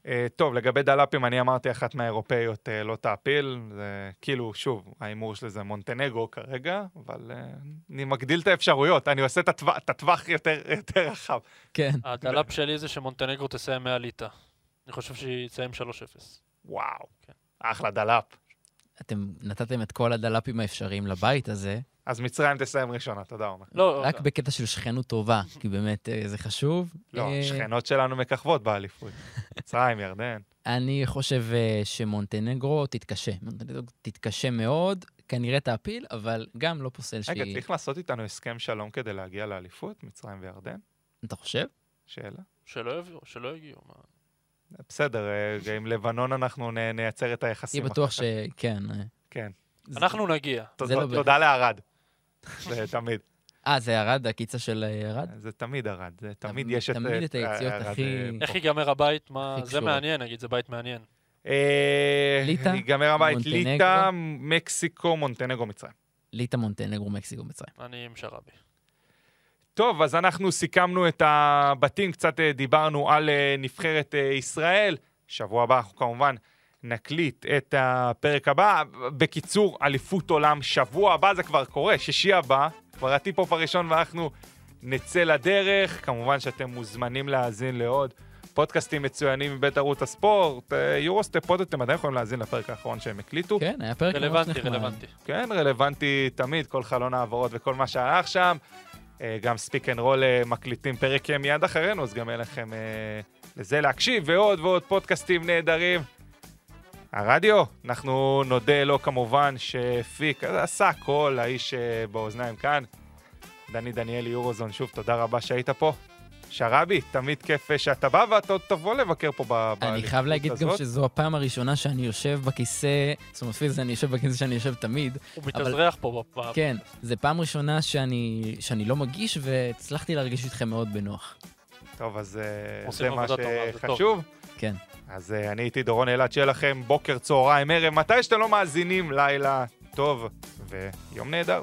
אה, טוב, לגבי דלפים, אני אמרתי אחת מהאירופאיות אה, לא תעפיל, זה כאילו, שוב, ההימור שלי זה מונטנגרו כרגע, אבל אה, אני מגדיל את האפשרויות, אני עושה את הטווח- יותר יותר רחב. כן. הדלאפ שלי זה שמונטנגרו תסיים מעל ליטא. אני חושב שהיא תסיים 3-0. וואו, כן. אחלה דלפ. אתם נתתם את כל הדלפים האפשריים לבית הזה, אז מצרים תסיים ראשונה, תודה עומר. לא, רק בקטע של שכנות טובה, כי באמת אה, זה חשוב. לא, אה, השכנות שלנו מככבות באליפות. מצרים, ירדן. אני חושב אה, שמונטנגרו תתקשה. מונטנגרו תתקשה מאוד, כנראה תעפיל, אבל גם לא פוסל רגע, שהיא... צריך לעשות איתנו הסכם שלום כדי להגיע לאליפות, מצרים וירדן? אתה חושב? שאלה. שלא יגיעו. מה? בסדר, אה, עם לבנון אנחנו נייצר את היחסים. תהיה בטוח. שכן. אה, כן. אנחנו נגיע. תודה- לא תודה לערד. זה תמיד. אה, זה ירד, הקיצה של אה, ירד? זה תמיד ערד. זה תמיד יש את... תמיד את היציאות ערד, הכי- איך ייגמר הבית? מה... זה. מעניין, נגיד, זה בית מעניין. ליטא, ייגמר הבית. ליטא, מקסיקו, מונטנגרו, מצרים. ליטא, מונטנגרו, מקסיקו, מצרים. אני עם שרבי. טוב, אז אנחנו סיכמנו את הבתים, קצת אה, דיברנו על אה, נבחרת אה, ישראל. שבוע הבא אנחנו כמובן נקליט את הפרק הבא. בקיצור, אליפות עולם, שבוע הבא זה כבר קורה, שישי הבא, כבר ה tip-off הראשון ואנחנו נצא לדרך. כמובן שאתם מוזמנים להאזין לעוד פודקאסטים מצוינים מבית ערוץ הספורט. Eurostep Pod אתם עדיין יכולים להאזין לפרק האחרון שהם הקליטו. כן, היה פרק ממש רלוונטי, נחמד. רלוונטי. כן, רלוונטי תמיד, כל חלון העברות וכל מה שהלך שם. אה, גם Speak and Roll מקליטים פרק מיד אחרינו, אז גם יהיה לכם אה, לזה להקשיב, ועוד ועוד פודקאסטים נהדרים. הרדיו, אנחנו נודה לו כמובן שהפיק, עשה הכל, האיש אה, באוזניים כאן. דני דניאלי יורוזון, שוב, תודה רבה שהיית פה. שרבי, תמיד כיף אה, שאתה בא, ואתה עוד תבוא לבקר פה ב- באליפות אני חייב להגיד גם הזאת. שזו הפעם הראשונה שאני יושב בכיסא, זאת אומרת פיזית אני יושב בכיסא שאני יושב תמיד. הוא מתאזרח פה בפעם. כן, זו פעם ראשונה שאני, שאני לא מגיש, והצלחתי להרגיש איתכם מאוד בנוח. טוב, אז אה, זה מה. שחשוב. כן. אז uh, אני הייתי דורון אילת, שיהיה לכם בוקר, צהריים, ערב, מתי שאתם לא מאזינים, לילה טוב ויום נהדר.